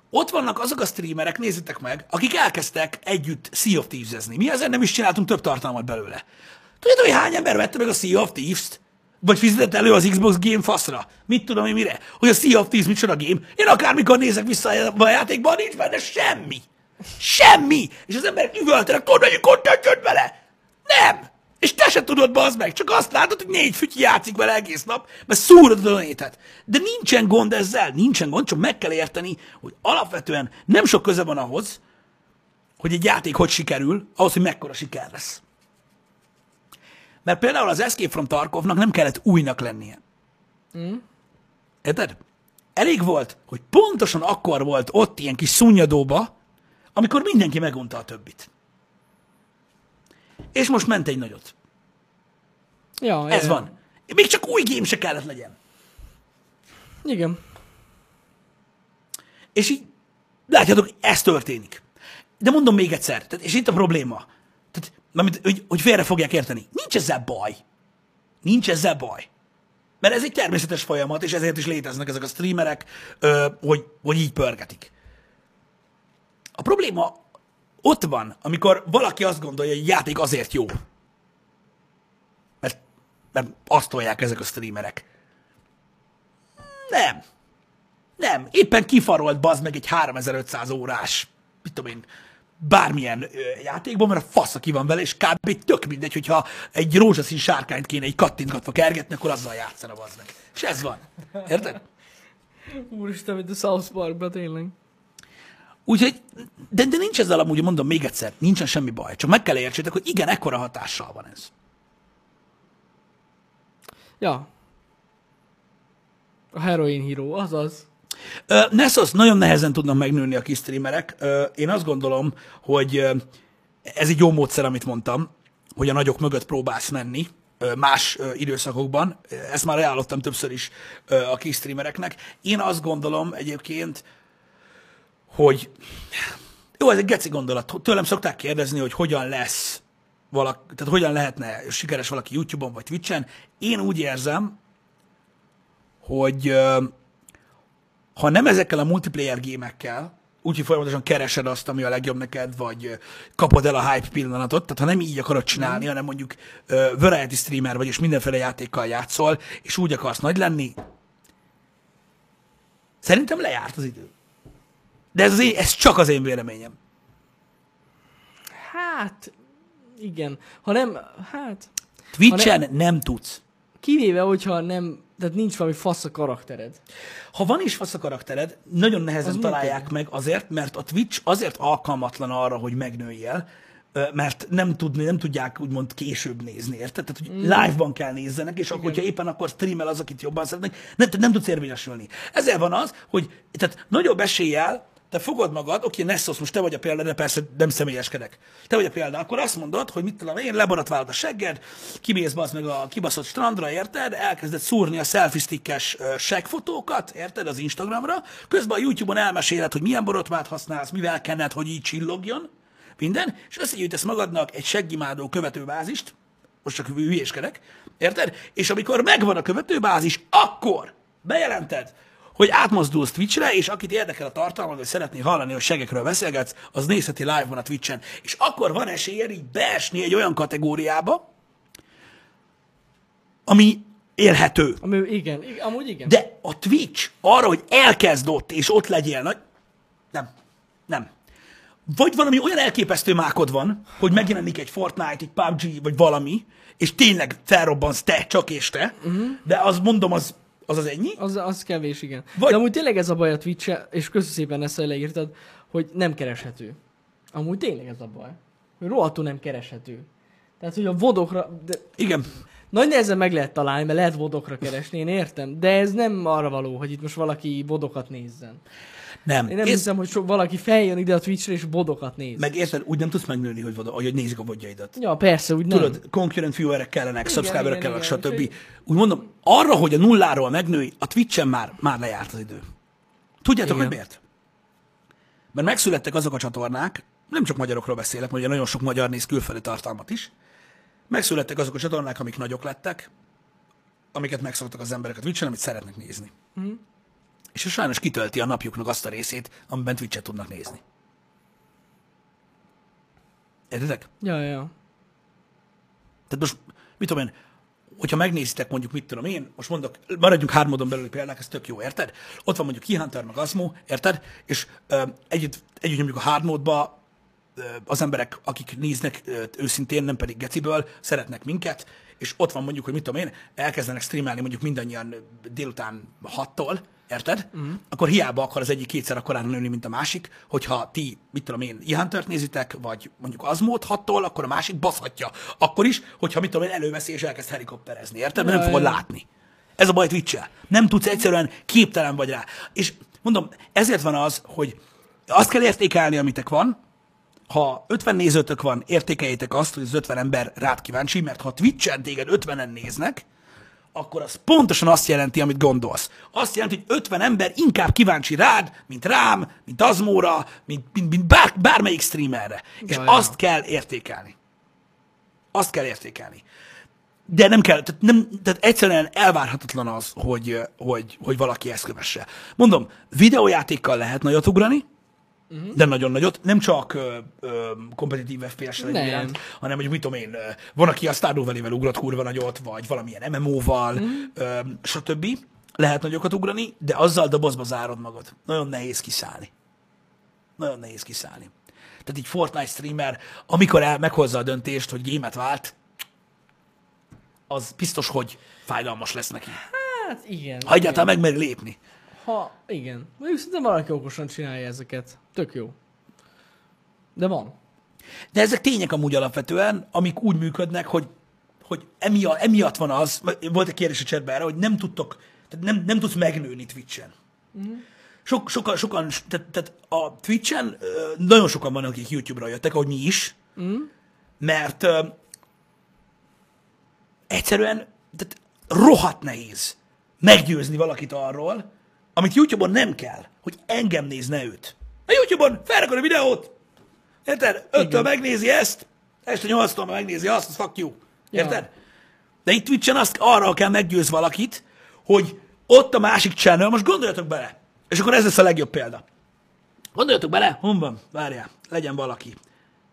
Ott vannak azok a streamerek, nézzétek meg, akik elkezdtek együtt Sea of Thieves-ezni. Mi ezért nem is csináltunk több tartalmat belőle. Tudjátok, hogy hány ember vette meg a Sea of Thieves-t? Vagy fizetett elő az Xbox Game faszra? Mit tudom én mire? Hogy a Sea of Thieves micsoda game? Én akármikor nézek vissza a játékban, nincs benne semmi. Semmi! És az emberek üvöltenek, tudod, hogy content vele? Nem! És te se tudod, bazd meg, csak azt látod, hogy négy fütyi játszik vele egész nap, mert szúrod a donétet. De nincsen gond ezzel, nincsen gond, csak meg kell érteni, hogy alapvetően nem sok köze van ahhoz, hogy egy játék hogy sikerül, ahhoz, hogy mekkora siker lesz. Mert például az Escape from Tarkovnak nem kellett újnak lennie. Mm. Érted? Elég volt, hogy pontosan akkor volt ott ilyen kis szunnyadóba, amikor mindenki megunta a többit. És most ment egy nagyot. Ja, Ez ja. van. Még csak új game se kellett legyen. Igen. És így látjátok, ez történik. De mondom még egyszer, tehát, és itt a probléma. Amit, hogy, hogy félre fogják érteni. Nincs ezzel baj. Nincs ezzel baj. Mert ez egy természetes folyamat, és ezért is léteznek ezek a streamerek, hogy, hogy így pörgetik. A probléma ott van, amikor valaki azt gondolja, hogy a játék azért jó. Mert, mert azt tolják ezek a streamerek. Nem. Nem. Éppen kifarolt bazd meg egy 3500 órás, mit tudom én, bármilyen ö, játékban, mert a fasz, aki van vele, és kb. tök mindegy, hogyha egy rózsaszín sárkányt kéne egy kattintgatva kergetni, akkor azzal játszana, bazd meg. És ez van. Érted? Úristen, mint a South Parkban tényleg. Úgyhogy, de, de nincs ezzel amúgy, mondom még egyszer, nincsen semmi baj. Csak meg kell értsétek, hogy igen, ekkora hatással van ez. Ja. A heroin híró, azaz. Nessos nagyon nehezen tudnak megnőni a kis streamerek. Én azt gondolom, hogy ez egy jó módszer, amit mondtam, hogy a nagyok mögött próbálsz menni más időszakokban. Ezt már ajánlottam többször is a kis streamereknek. Én azt gondolom egyébként, hogy jó, ez egy geci gondolat. Tőlem szokták kérdezni, hogy hogyan lesz valaki, tehát hogyan lehetne sikeres valaki YouTube-on vagy Twitch-en. Én úgy érzem, hogy ha nem ezekkel a multiplayer gémekkel, úgyhogy folyamatosan keresed azt, ami a legjobb neked, vagy kapod el a hype pillanatot, tehát ha nem így akarod csinálni, mm. hanem mondjuk uh, variety streamer vagy, és mindenféle játékkal játszol, és úgy akarsz nagy lenni, szerintem lejárt az idő. De ez, az én, ez csak az én véleményem. Hát, igen. Ha nem, hát, Twitchen nem tudsz. kivéve, hogyha nem, tehát nincs valami fasz a karaktered. Ha van is fasz a karaktered, nagyon nehezen Az találják meg azért, mert a Twitch azért alkalmatlan arra, hogy megnőjél, mert nem, tudni, nem tudják úgymond később nézni, érted? Tehát, hogy live-ban kell nézzenek, és akkor, hogyha éppen akkor streamel az, akit jobban szeretnek, nem, nem tudsz érvényesülni. Ezért van az, hogy tehát nagyobb eséllyel te fogod magad, oké, Nessos, most te vagy a példa, de persze nem személyeskedek. Te vagy a példa, akkor azt mondod, hogy mit tudom én, lebaratválod a segged, kimész az meg a kibaszott strandra, érted? Elkezded szúrni a selfie stickes seggfotókat, érted, az Instagramra, közben a YouTube-on elmeséled, hogy milyen borotvát használsz, mivel kenned, hogy így csillogjon, minden, és összegyűjtesz magadnak egy seggimádó követőbázist, most csak hülyéskedek, érted? És amikor megvan a követőbázis, akkor bejelented, hogy átmozdulsz Twitchre, és akit érdekel a tartalmad, vagy szeretné hallani, hogy segekről beszélgetsz, az nézheti live-ban a Twitchen. És akkor van esélye így beesni egy olyan kategóriába, ami élhető. Ami, igen, igen, amúgy igen. De a Twitch arra, hogy elkezd ott, és ott legyél, nagy... nem, nem. Vagy valami olyan elképesztő mákod van, hogy megjelenik egy Fortnite, egy PUBG, vagy valami, és tényleg felrobbansz te, csak és te, uh-huh. de az mondom, az az, az ennyi. Az, az kevés, igen. Vagy-. De amúgy tényleg ez a baj a twitch és köszönöm szépen ezt, hogy leírtad, hogy nem kereshető. Amúgy tényleg ez a baj. Hogy rohadtul nem kereshető. Tehát, hogy a vodokra... De Igen. Nagy nehezen meg lehet találni, mert lehet vodokra keresni, én értem. De ez nem arra való, hogy itt most valaki vodokat nézzen. Nem. Én nem Ész- hiszem, hogy so, valaki feljön ide a Twitchre és vodokat néz. Meg érted, úgy nem tudsz megnőni, hogy, voda, hogy nézik a vodjaidat. Ja, persze, úgy nem. Tudod, concurrent viewerek kellenek, subscriberek kellenek, igen, stb. úgyhogy- Úgy mondom, arra, hogy a nulláról megnőj, a Twitchen már, már lejárt az idő. Tudjátok, Igen. hogy miért? Mert megszülettek azok a csatornák, nem csak magyarokról beszélek, mert ugye nagyon sok magyar néz külföldi tartalmat is, megszülettek azok a csatornák, amik nagyok lettek, amiket megszoktak az emberek a Twitchen, amit szeretnek nézni. Mhm. És ez sajnos kitölti a napjuknak azt a részét, amiben Twitchet tudnak nézni. Értedek? Ja, ja. Tehát most, mit tudom én, hogyha megnézitek mondjuk, mit tudom én, most mondok, maradjunk hármódon belüli példák, ez tök jó, érted? Ott van mondjuk Key Hunter, meg Asmo, érted? És ö, együtt, együtt nyomjuk a hármódba, ö, az emberek, akik néznek őszintén, nem pedig geciből, szeretnek minket, és ott van mondjuk, hogy mit tudom én, elkezdenek streamelni mondjuk mindannyian délután hattól, érted? Mm. Akkor hiába akar az egyik kétszer akkorán nőni, mint a másik, hogyha ti, mit tudom én, Ihuntert nézitek, vagy mondjuk Azmót hattól, akkor a másik baszhatja. Akkor is, hogyha mit tudom én, előveszi és elkezd helikopterezni, érted? Mert nem fogod látni. Ez a baj twitch Nem tudsz egyszerűen, képtelen vagy rá. És mondom, ezért van az, hogy azt kell értékelni, amitek van, ha 50 nézőtök van, értékeljétek azt, hogy az 50 ember rád kíváncsi, mert ha Twitch-en téged 50-en néznek, akkor az pontosan azt jelenti, amit gondolsz. Azt jelenti, hogy 50 ember inkább kíváncsi rád, mint rám, mint Azmóra, mint, mint, mint bár, bármelyik streamerre. És Ja, ja. azt kell értékelni. Azt kell értékelni. De nem kell, tehát, nem, tehát egyszerűen elvárhatatlan az, hogy, hogy, hogy valaki ezt kövesse. Mondom, videójátékkal lehet nagyot ugrani, uh-huh. de nagyon nagyot, nem csak ö, ö, kompetitív FPS-re Nem. iránt, hanem hogy mit tudom én, van, aki a Stardew Valley-vel ugrott kurva nagyot, vagy valamilyen MMO-val, uh-huh. ö, stb. Lehet nagyokat ugrani, de azzal dobozba zárod magad. Nagyon nehéz kiszállni. Nagyon nehéz kiszállni. Tehát így Fortnite streamer, amikor el, meghozza a döntést, hogy gémet vált, az biztos, hogy fájdalmas lesz neki. Hát igen. Ha egyáltalán megmeri lépni. Ha, igen. Mondjuk szerintem valaki okosan csinálja ezeket. Tök jó. De van. De ezek tények amúgy alapvetően, amik úgy működnek, hogy, hogy emiatt, emiatt van az, volt egy kérdés a chatben erre, hogy nem tudtok, tehát nem, nem tudsz megnőni Twitch-en. Sok, sokan, sokan, tehát, tehát a Twitch-en nagyon sokan vannak, akik YouTube-ra jöttek, ahogy mi is, mert ö, egyszerűen tehát rohadt nehéz meggyőzni valakit arról, amit YouTube-on nem kell, hogy engem nézne őt. A YouTube-on felrakod a videót, érted? Öttől megnézi ezt, este nyolctól megnézi azt, az fuck you. Ja. Érted? De itt Twitch-en azt arra kell meggyőz valakit, hogy ott a másik channel, most gondoljatok bele, és akkor ez lesz a legjobb példa. Gondoljatok bele, hon van, várjál, legyen valaki.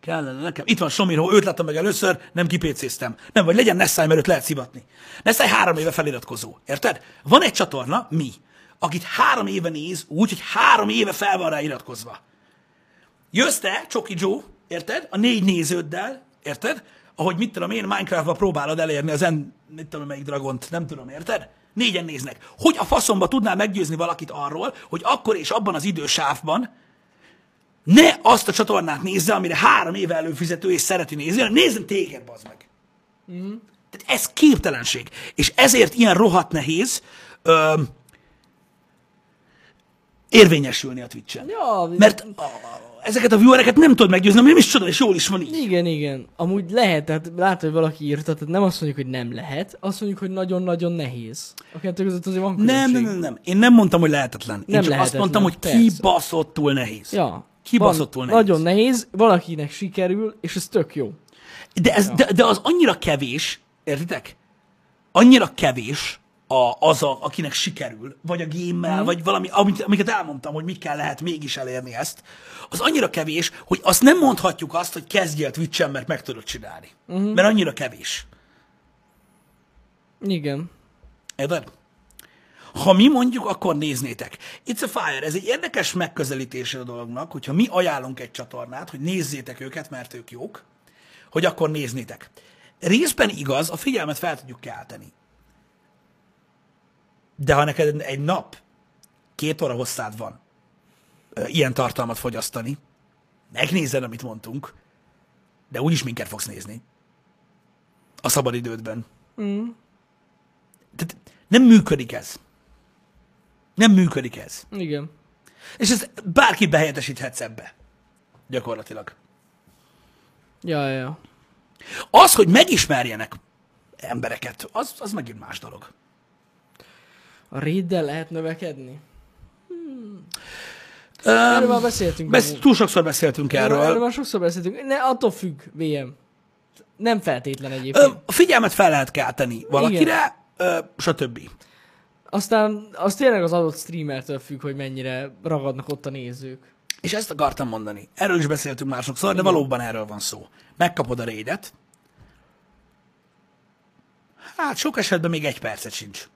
Kellene nekem. Itt van Somiró, őt láttam meg először, nem kipécéztem. Nem, vagy legyen Nessai, mert őt lehet szivatni. Nessai három éve feliratkozó, érted? Van egy csatorna, mi, akit három éve néz úgy, hogy három éve fel van rá iratkozva. Jössz te, Csoki Joe, érted? A négy néződdel, érted? Ahogy mit tudom én, Minecraftban próbálod elérni az en, mit tudom melyik dragont, nem tudom, érted? Négyen néznek. Hogy a faszomba tudnál meggyőzni valakit arról, hogy akkor és abban az idősávban ne azt a csatornát nézze, amire három éve előfizető és szereti nézni, hanem nézzen téged, bazd meg. Mm. Tehát ez képtelenség. És ezért ilyen rohadt nehéz ö, érvényesülni a Twitch-en. Ja, Mert a, ezeket a viewereket nem tudod meggyőzni, ami nem is csoda, és jól is van így. Igen, igen. Amúgy lehet, tehát látod, hogy valaki írta, tehát nem azt mondjuk, hogy nem lehet, azt mondjuk, hogy nagyon-nagyon nehéz. A kettő között azért van Nem, különbség. nem, nem, nem. Én nem mondtam, hogy lehetetlen. Én Nem csak azt lehetetlen, mondtam, hogy persze. kibaszottul nehéz. Ja. Kibaszottul nehéz. Nagyon nehéz, valakinek sikerül, és ez tök jó. De, ez, de, de az annyira kevés, értitek? Annyira kevés a, az, a, akinek sikerül, vagy a gémmel, mm. vagy valami, amit, amiket elmondtam, hogy mikkel lehet mégis elérni ezt, az annyira kevés, hogy azt nem mondhatjuk azt, hogy kezdjél Twitch-en, mert meg tudod csinálni. Mm. Mert annyira kevés. Igen. Érted? Ha mi mondjuk, akkor néznétek. It's a Fire, ez egy érdekes megközelítése a dolognak, hogyha mi ajánlunk egy csatornát, hogy nézzétek őket, mert ők jók, hogy akkor néznétek. Részben igaz, a figyelmet fel tudjuk kelteni. De ha neked egy nap két óra hosszád van ilyen tartalmat fogyasztani, megnézed, amit mondtunk, de úgyis minket fogsz nézni. A szabadidődben. Mm. Tehát nem működik ez. Nem működik ez. Igen. És ez bárki behelyettesíthetsz ebbe. Gyakorlatilag. Ja, ja, ja. Az, hogy megismerjenek embereket, az, az megint más dolog. A réddel lehet növekedni? Erről Um, már beszéltünk. besz- amúgy. túl sokszor beszéltünk Erről, erről erről. már sokszor beszéltünk. Ne, attól függ, VM. Nem feltétlen egyébként. Ö, A figyelmet fel lehet kelteni valakire, ö, stb. Aztán az tényleg az adott streamertől függ, hogy mennyire ragadnak ott a nézők. És ezt akartam mondani. Erről is beszéltünk már sokszor, de valóban erről van szó. Megkapod a raidet. Hát sok esetben még egy percet sincs.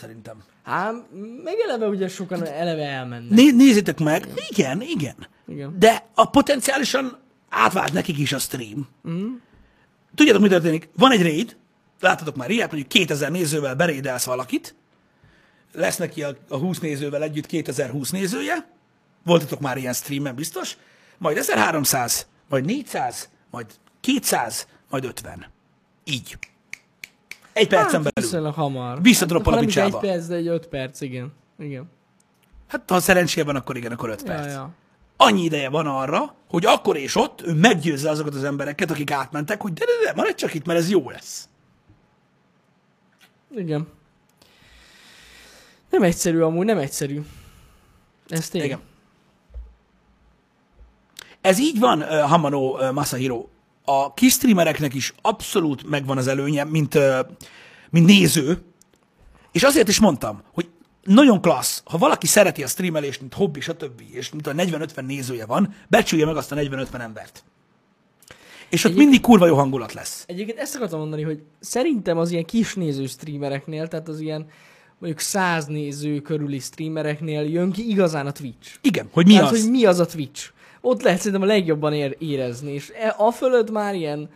Szerintem. Hát, meg eleve ugye sokan eleve elmennek. Né- nézzétek meg. Igen, igen. Igen. De a potenciálisan átvált nekik is a stream. Mm. Tudjátok, mi történik? Van egy raid, láttatok már ilyet, mondjuk 2000 nézővel berédelsz valakit, lesz neki a, a 20 nézővel együtt 2020 nézője, voltatok már ilyen streamen biztos, majd 1300, majd 400, majd 200, majd 50. Így. Egy percen Hát, belül. viszonylag hamar. Visszadroppol Hát, a picsába. egy perc, de egy öt perc, igen. Igen. Hát ha szerencséje van, akkor igen, akkor 5 Ja, perc. ja. annyi ideje van arra, hogy akkor és ott ő meggyőzze azokat az embereket, akik átmentek, hogy de, de, de maradj csak itt, mert ez jó lesz. Igen. Nem egyszerű amúgy, nem egyszerű. Ez tényleg. Igen. Ez így van, uh, Hamano uh, Masahiro. A kis streamereknek is abszolút megvan az előnye, mint, mint néző, és azért is mondtam, hogy nagyon klassz, ha valaki szereti a streamelést, mint hobbi, stb., és mint a 40-50 nézője van, becsülje meg azt a 40-50 embert. És ott mindig kurva jó hangulat lesz. Egyébként ezt akartam mondani, hogy szerintem az ilyen kis néző streamereknél, tehát az ilyen mondjuk száz néző körüli streamereknél jön ki igazán a Twitch. Igen, hogy mi Tehát, az? hogy mi az a Twitch. Ott lehet szerintem a legjobban ér- érezni, és e- a fölött már ilyen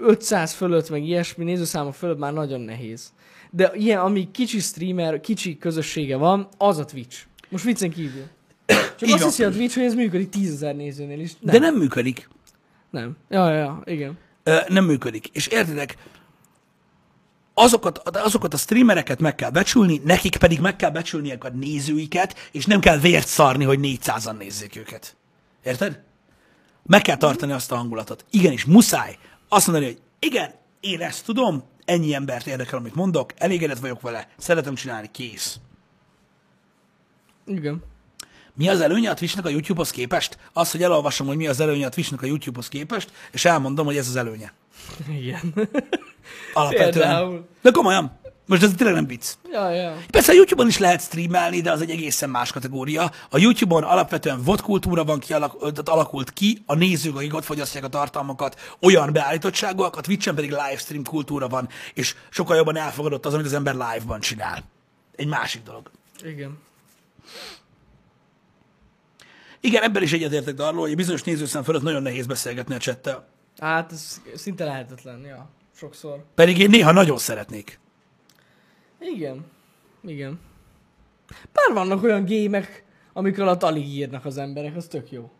500 fölött, meg ilyesmi nézőszáma fölött már nagyon nehéz. De ilyen, ami kicsi streamer, kicsi közössége van, az a Twitch. Most viccen kívül. Csak azt hiszi a Twitch, hogy ez működik 10 000 nézőnél is. Nem. De nem működik. Nem. Ja, ja, ja, igen. Ö, nem működik. És értitek, azokat, azokat a streamereket meg kell becsülni, nekik pedig meg kell becsülniek a nézőiket, és nem kell vért szarni, hogy 400-an nézzék őket. Érted? Meg kell tartani azt a hangulatot. Igenis, muszáj azt mondani, hogy igen, én ezt tudom, ennyi embert érdekel, amit mondok, elégedett vagyok vele, szeretem csinálni, kész. Igen. Mi az előnye a Twitchnek a YouTube-hoz képest? Az, hogy elolvasom, hogy mi az előnye a Twitchnek a YouTube-hoz képest, és elmondom, hogy ez az előnye. Igen. Alapvetően. De komolyan. Most ez tényleg nem vicc. ja, ja. Persze a YouTube-on is lehet streamelni, de az egy egészen más kategória. A YouTube-on alapvetően VOD kultúra van kialak, tehát alakult ki, a nézők, akik ott fogyasztják a tartalmakat, olyan beállítottságúak, a Twitch-en pedig livestream kultúra van, és sokkal jobban elfogadott az, amit az ember live-ban csinál. Egy másik dolog. Igen. Igen, ebben is egyetértek arról, hogy bizonyos nézőszám fölött nagyon nehéz beszélgetni a csettel. Hát ez szinte lehetetlen, ja. Sokszor. Pedig én néha nagyon szeretnék. Igen. Igen. Bár vannak olyan gémek, amik alatt alig írnak az emberek, az tök jó.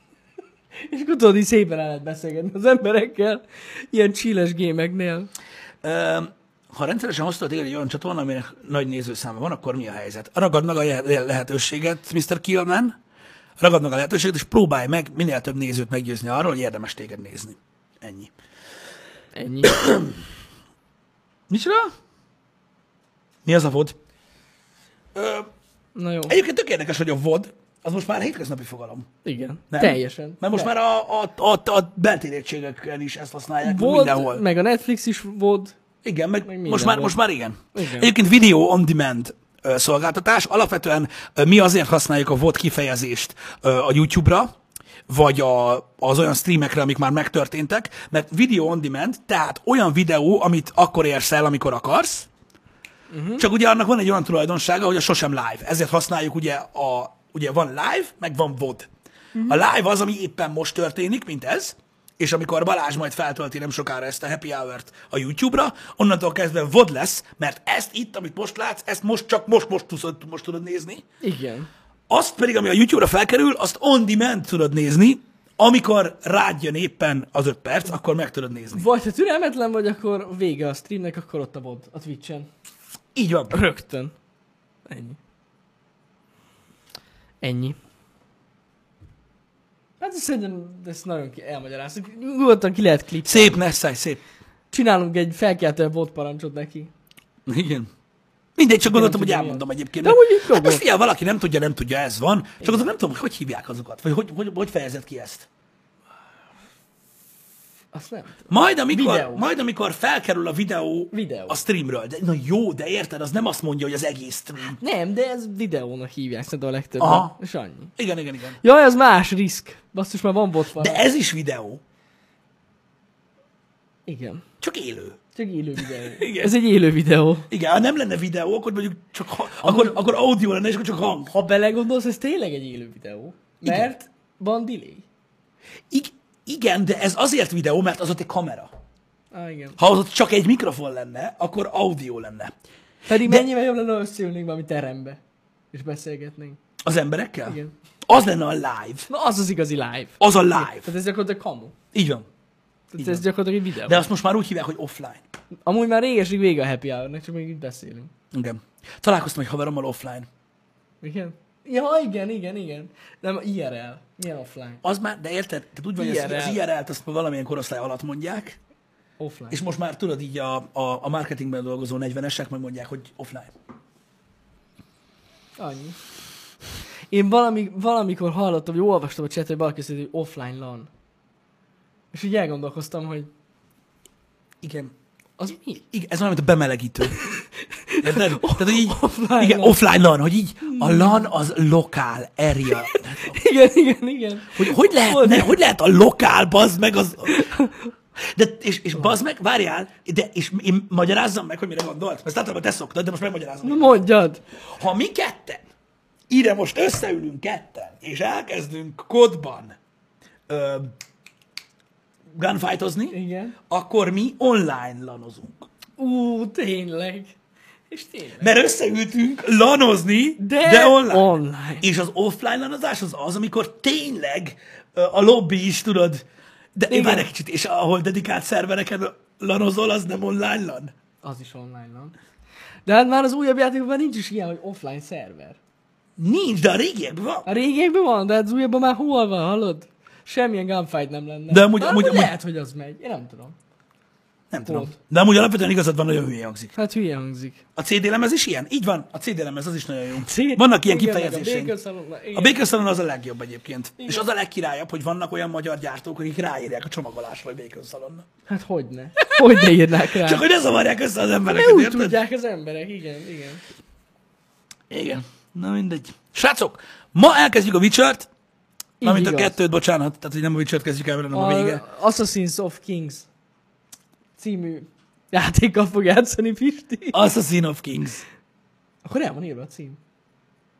És akkor tudod, így szépen el lehet beszélgetni az emberekkel, ilyen chilles gémeknél. Ö, ha rendszeresen hoztad egy olyan csatorna, aminek nagy nézőszáma van, akkor mi a helyzet? Ragad meg a lehetőséget, Mr. Killman, ragad meg a lehetőséget, és próbálj meg minél több nézőt meggyőzni arról, hogy érdemes téged nézni. Ennyi. Ennyi. Micsoda? Mi az a VOD? Ö, Na jó. egyébként tök érdekes, hogy a VOD, az most már hétköznapi fogalom. Igen. Nem? Teljesen. Mert most De. már a, a, a, a beltérítségeken is ezt használják, Volt, mindenhol. meg a Netflix is volt. Igen, meg, Meg most, már, most már igen. Igen. Egyébként video on demand ö, szolgáltatás. Alapvetően ö, mi azért használjuk a VOD kifejezést ö, a YouTube-ra, vagy a, az olyan streamekre, amik már megtörténtek, mert video on demand, tehát olyan videó, amit akkor érsz el, amikor akarsz, uh-huh. csak ugye annak van egy olyan tulajdonsága, hogy a sosem live. Ezért használjuk ugye a, ugye van live, meg van VOD. Uh-huh. A live az, ami éppen most történik, mint ez, és amikor Balázs majd feltölti nem sokára ezt a happy hour-t a YouTube-ra, onnantól kezdve VOD lesz, mert ezt itt, amit most látsz, ezt most csak most, most, tudod, most tudod nézni. Igen. Azt pedig, ami a YouTube-ra felkerül, azt on demand tudod nézni, amikor rád jön éppen az öt perc, akkor meg tudod nézni. Vagy ha türelmetlen vagy, akkor vége a streamnek, akkor ott a VOD, a Twitch-en. Így van. Rögtön. Ennyi. Ennyi. Hát szerintem ezt nagyon elmagyaráztuk. Nyugodtan ki lehet klip. Szép, Nessai, szép. Csinálunk egy felkeltő bot parancsot neki. Igen. Mindegy, csak gondoltam, hogy elmondom egyébként. De így hát most figyelj, valaki nem tudja, nem tudja, ez van. Csak azok nem tudom, hogy hogy hívják azokat, vagy hogy, hogy, hogy fejezed ki ezt. Azt nem tudom. Majd amikor, Videó. majd amikor felkerül a videó, Videó. a streamről. De, na jó, de érted, az nem azt mondja, hogy az egész stream. Nem, de ez videónak hívják szerintem a legtöbben. Aha. És annyi. Igen, igen, igen. Jaj, ez más risk. Basszus, már van bot van. De ez is videó, Igen. csak élő. Csak élő videó. Igen. Ez egy élő videó. Igen, ha nem lenne videó, akkor mondjuk csak ha, akkor, akkor audio lenne, és akkor csak hang. Ha belegondolsz, ez tényleg egy élő videó. Igen. Mert van delay. I- igen, de ez azért videó, mert az ott egy kamera. Ah, igen. Ha az ott csak egy mikrofon lenne, akkor audio lenne. Pedig De- mennyivel jobb lenne, ha összeülnénk valami terembe. És beszélgetnénk. Az emberekkel? Igen. Az lenne a live. Na, az az igazi live. Az a live. Tehát ez gyakorlatilag kamu. Így van. Tehát ez gyakorlatilag egy videó. De azt most már úgy hívják, hogy offline. Amúgy már régesig vége a happy hour csak még itt beszélünk. Igen. Találkoztam egy haverommal offline. Igen? Ja, igen, igen, igen. Nem, IRL. Milyen offline? Az már, de érted? Tehát úgy van, hogy az, az IRL-t azt valamilyen korosztály alatt mondják, Offline. és most már tudod így a, a, a marketingben dolgozó 40-esek majd mondják, hogy offline. Annyi. Én valami, valamikor hallottam, hogy olvastam a chat, hogy valaki mondja, hogy offline LAN. És így elgondolkoztam, hogy Igen. az mi? Igen, ez olyan, mint a bemelegítő. Érted? Tehát, hogy így, Offline igen, offline LAN, hogy így a LAN az lokál area. Igen, igen, igen. Hogy, hogy, lehet, ne, hogy lehet a lokál, bazd meg az... De, és, és bazd meg, várjál, de, és én magyarázzam meg, hogy mire gondolt. Ezt általában te szoktad, de most megmagyarázom. Na mondjad. Ha mi ketten, ide most összeülünk ketten, és elkezdünk kodban ö, gunfightozni, Igen. akkor mi online lanozunk. Ú, tényleg. És tényleg. Mert összeültünk lanozni, de, De online. online. És az offline lanozás az az, amikor tényleg a lobby is, tudod, de Igen. várj egy kicsit, és ahol dedikált szervereken lanozol, az nem online lan? Az is online LAN. De hát már az újabb játékokban nincs is ilyen, hogy offline szerver. Nincs, de a régiekben van. A régiekben van, de hát az újabban már hol van, hallod? Semmilyen gunfight nem lenne. De amúgy- Bár amúgy- amúgy- lehet, hogy az megy. Én nem tudom. Nem tudom. Volt. De amúgy alapvetően igazad van, nagyon hülye hangzik. Hát hülye hangzik. A CD lemez is ilyen? Így van, a CD lemez az is nagyon jó. Vannak ilyen kifejezéseink. A Baker Salon- az a legjobb egyébként. Igen. És az a legkirályabb, hogy vannak olyan magyar gyártók, akik ráírják a csomagolásra, hogy Baker Salon. Hát hogyne. Hogyne írnák rá. Csak hogy ne zavarják össze az Ne embereket, úgy érted? tudják az emberek, igen, igen. Igen. Na mindegy. Srácok, ma elkezdjük a Witcher-t, Mármint a kettőt, bocsánat, tehát hogy nem a Witcher-t kezdjük el, hanem a vége. A Assassins of Kings című játékkal fog játszani Pisti. Assassin of Kings. Akkor el van írva a cím.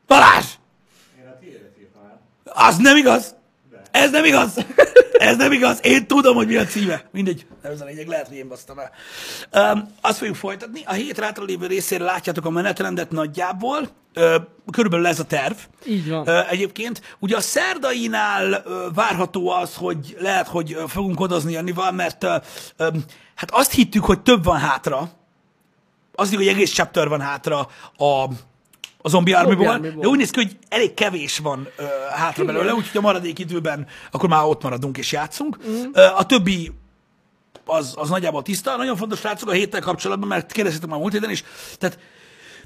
Balázs! Én a tiédet írtam el. Az nem igaz! Ez nem igaz! Ez nem igaz! Én tudom, hogy mi a címe. Mindegy, nem ez a lényeg, lehet, hogy én basztam el. Um, azt fogjuk folytatni. A hét rátra lévő részére látjátok a menetrendet nagyjából. Uh, körülbelül ez a terv. Így van. Uh, egyébként, ugye a szerdainál uh, várható az, hogy lehet, hogy fogunk odazni Jannival, mert uh, um, hát azt hittük, hogy több van hátra. Azt hittük, hogy egész chapter van hátra a, a Zombie Army-ból, Army-ból. de úgy néz ki, hogy elég kevés van uh, hátra belőle, úgyhogy a maradék időben akkor már ott maradunk és játszunk. Mm. Uh, a többi az, az nagyjából tiszta. Nagyon fontos, srácok, a héttel kapcsolatban, mert kérdeztetek már múlt héten is. Tehát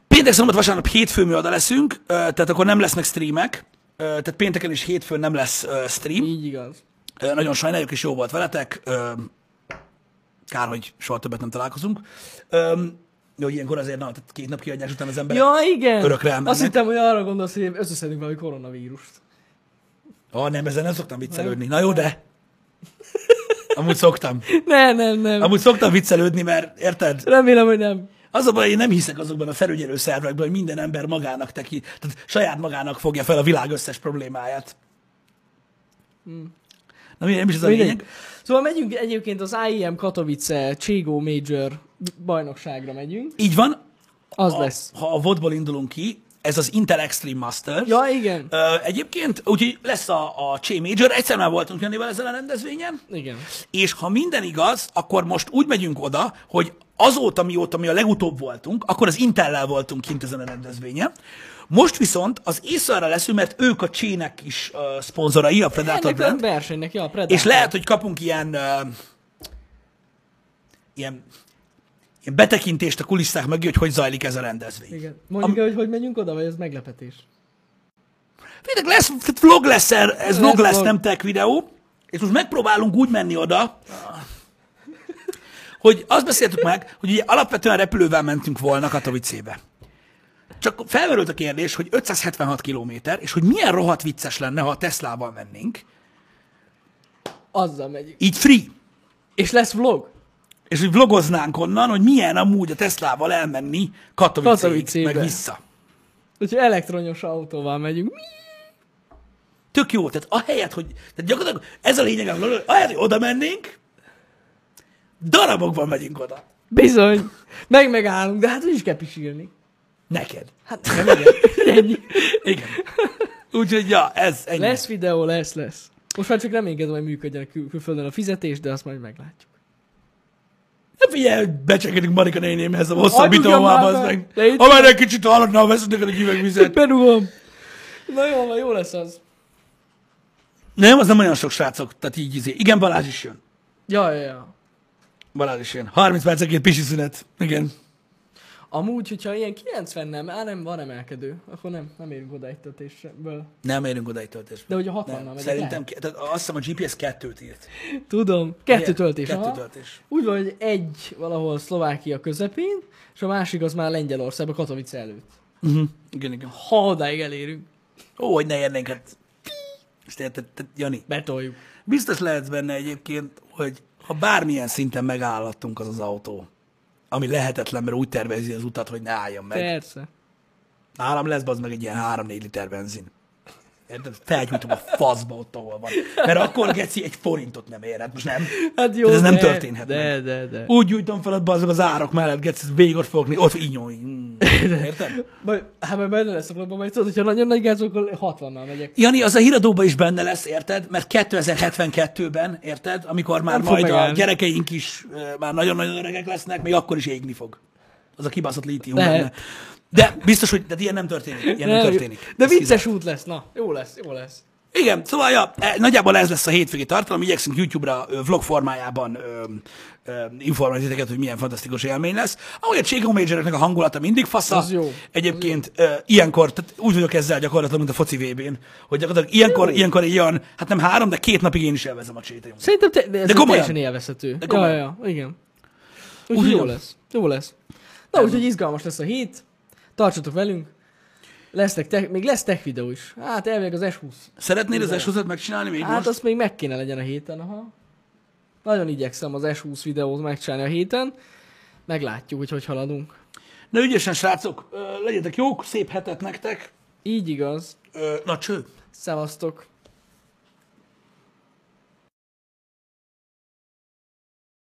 péntek, szombat, vasárnap hétfő mi oda leszünk, ö, tehát akkor nem lesznek streamek. Ö, Tehát pénteken és hétfőn nem lesz ö, stream. Így igaz. Ö, Nagyon sajnáljuk, és jó volt veletek. Kár, hogy soha többet nem találkozunk. Ö, Jó, ilyenkor azért, na, tehát két nap kiadás után az emberek Ja, igen. örökre elmennek. Azt hittem, hogy arra gondolsz, hogy összeszedünk valami koronavírust. Ah, nem, ezzel nem szoktam viccelődni. Na jó, de. Amúgy szoktam. Nem, nem, nem. Amúgy szoktam viccelődni, mert érted? Remélem, hogy nem. Az a baj, én nem hiszek azokban a felügyelő szervekben, hogy minden ember magának teki, tehát saját magának fogja fel a világ összes problémáját. Na mi, nem is ez a lényeg. Szóval megyünk egyébként az IEM Katowice Cségó Major bajnokságra megyünk. Így van, Az a, lesz. ha a vodból indulunk ki, ez az Intel Extreme Masters. Ja, igen. Ö, egyébként, úgyhogy lesz a, a Ché Major, egyszer már voltunk Janival ezen a rendezvényen, Igen. és ha minden igaz, akkor most úgy megyünk oda, hogy azóta, mióta mi a legutóbb voltunk, akkor az Intellel voltunk kint ezen a rendezvényen. Most viszont az észre leszünk, mert ők a Csének is uh, szponzorai, a Predator Ennek a Brand, versenynek, ja, a Predator. és lehet, hogy kapunk ilyen, uh, ilyen, ilyen betekintést a kulisszák mögé, hogy hogy zajlik ez a rendezvény. Igen. Mondjuk el, hogy hogy megyünk oda, vagy ez meglepetés? Tényleg lesz, tehát vlog lesz, er- ez Lesz vlog lesz, vlog. nem tech videó, és most megpróbálunk úgy menni oda, hogy azt beszéltük meg, hogy ugye alapvetően repülővel mentünk volna Katowice-be. Csak felmerült a kérdés, hogy 576 kilométer, és hogy milyen rohadt vicces lenne, ha a Teslával mennénk, Azzal megyünk. így free, És lesz vlog? és hogy vlogoznánk onnan, hogy milyen amúgy a Teslával elmenni Katowice-be. meg vissza. Úgyhogy elektronyos autóval megyünk. Tök jó, tehát ahelyett, hogy, tehát gyakorlatilag ez a lényeg, ahelyett, hogy oda mennénk, darabokban megyünk oda. Bizony. Meg megállunk, de hát úgy is kell pisilni. Neked. Hát nem igen. Ennyi. Igen. Úgyhogy, ja, ez ennyi. Lesz videó, lesz, lesz. Most már csak reménykedem, hogy működjen a kül- külföldön a fizetés, de azt majd meglátjuk. Ne figyelj, becsekedünk Marika nénémhez a már az meg. Ha már egy kicsit haladna, veszed neked egy üveg vizet. Berugom. Na jó, van, jó lesz az. Nem, az nem olyan sok srácok, tehát így izé. Igen, Balázs is jön. Ja, ja, ja. Balázs is jön. 30 percenként pisi szünet. Igen. Amúgy, hogyha ilyen 90 nem, á nem, van emelkedő, akkor nem, nem érünk oda egy töltésből. Nem érünk oda egy töltésbe. De hogy a 60-nal Nem, megyek, Szerintem, lehet? tehát azt hiszem a GPS kettőt írt. Tudom, kettő Igen, töltés. Kettő aha. töltés. Úgy van, hogy egy valahol Szlovákia közepén, és a másik az már Lengyelországban, Katowice előtt. Uh-huh. Igen, igen. Ha odáig elérünk, Ó, hogy ne érnénk, hát. Ezt érted, Jani, betoljuk. biztos lehetsz benne egyébként, hogy ha bármilyen szinten megállhattunk az az autó, ami lehetetlen, mert úgy tervezi az utat, hogy ne álljon meg. Persze. Nálam lesz az meg egy ilyen 3-4 liter benzin. Érted? Felgyújtom a faszba ott, ahol van. Mert akkor geci egy forintot nem ér. Hát most nem. Hát jó, Ez nem de, történhet De, meg. de, de. Úgy gyújtom fel azok az árok mellett, geci, végig ott fogni, ott inyolj. Mm. Érted? Majd, hát majd benne lesz a probléma, majd tudod, hogyha nagyon nagy gáz, akkor 60-nal megyek. Jani, az a híradóban is benne lesz, érted? Mert 2072-ben, érted? Amikor már Nem majd a megállni. gyerekeink is ö, már nagyon-nagyon öregek lesznek, még akkor is égni fog. Az a kibaszott lítium benne. De biztos, hogy de ilyen nem történik. Ilyen nem, Nem, történik. De Ez vicces út lesz, na. Jó lesz, jó lesz. Igen, szóval ja, e, nagyjából ez lesz a hétvégi tartalom, igyekszünk YouTube-ra vlog formájában informálni titeket, hogy milyen fantasztikus élmény lesz. Ahogy a Chicago Majoroknak a hangulata mindig fasza. Az jó. Egyébként ö, ilyenkor, tehát úgy vagyok ezzel gyakorlatilag, mint a foci VB-n, hogy gyakorlatilag ilyenkor, ilyenkor ilyen, hát nem három, de két napig én is élvezem a csétét. Szerintem te, de ez De komolyan. teljesen élvezhető. De komolyan. ja, ja, igen. Úgyhogy jó jó. lesz. Jó lesz. Na, úgyhogy izgalmas lesz a hét. Tartsatok velünk. Lesznek tech, még lesz tech videó is. Hát elvileg az S20. Szeretnéd az s megcsinálni még Hát most? azt még meg kéne legyen a héten, aha. Nagyon igyekszem az S20 videót megcsinálni a héten. Meglátjuk, hogy hogy haladunk. Na ügyesen, srácok, legyetek jók, szép hetet nektek. Így igaz. Ö, na cső. Szevasztok!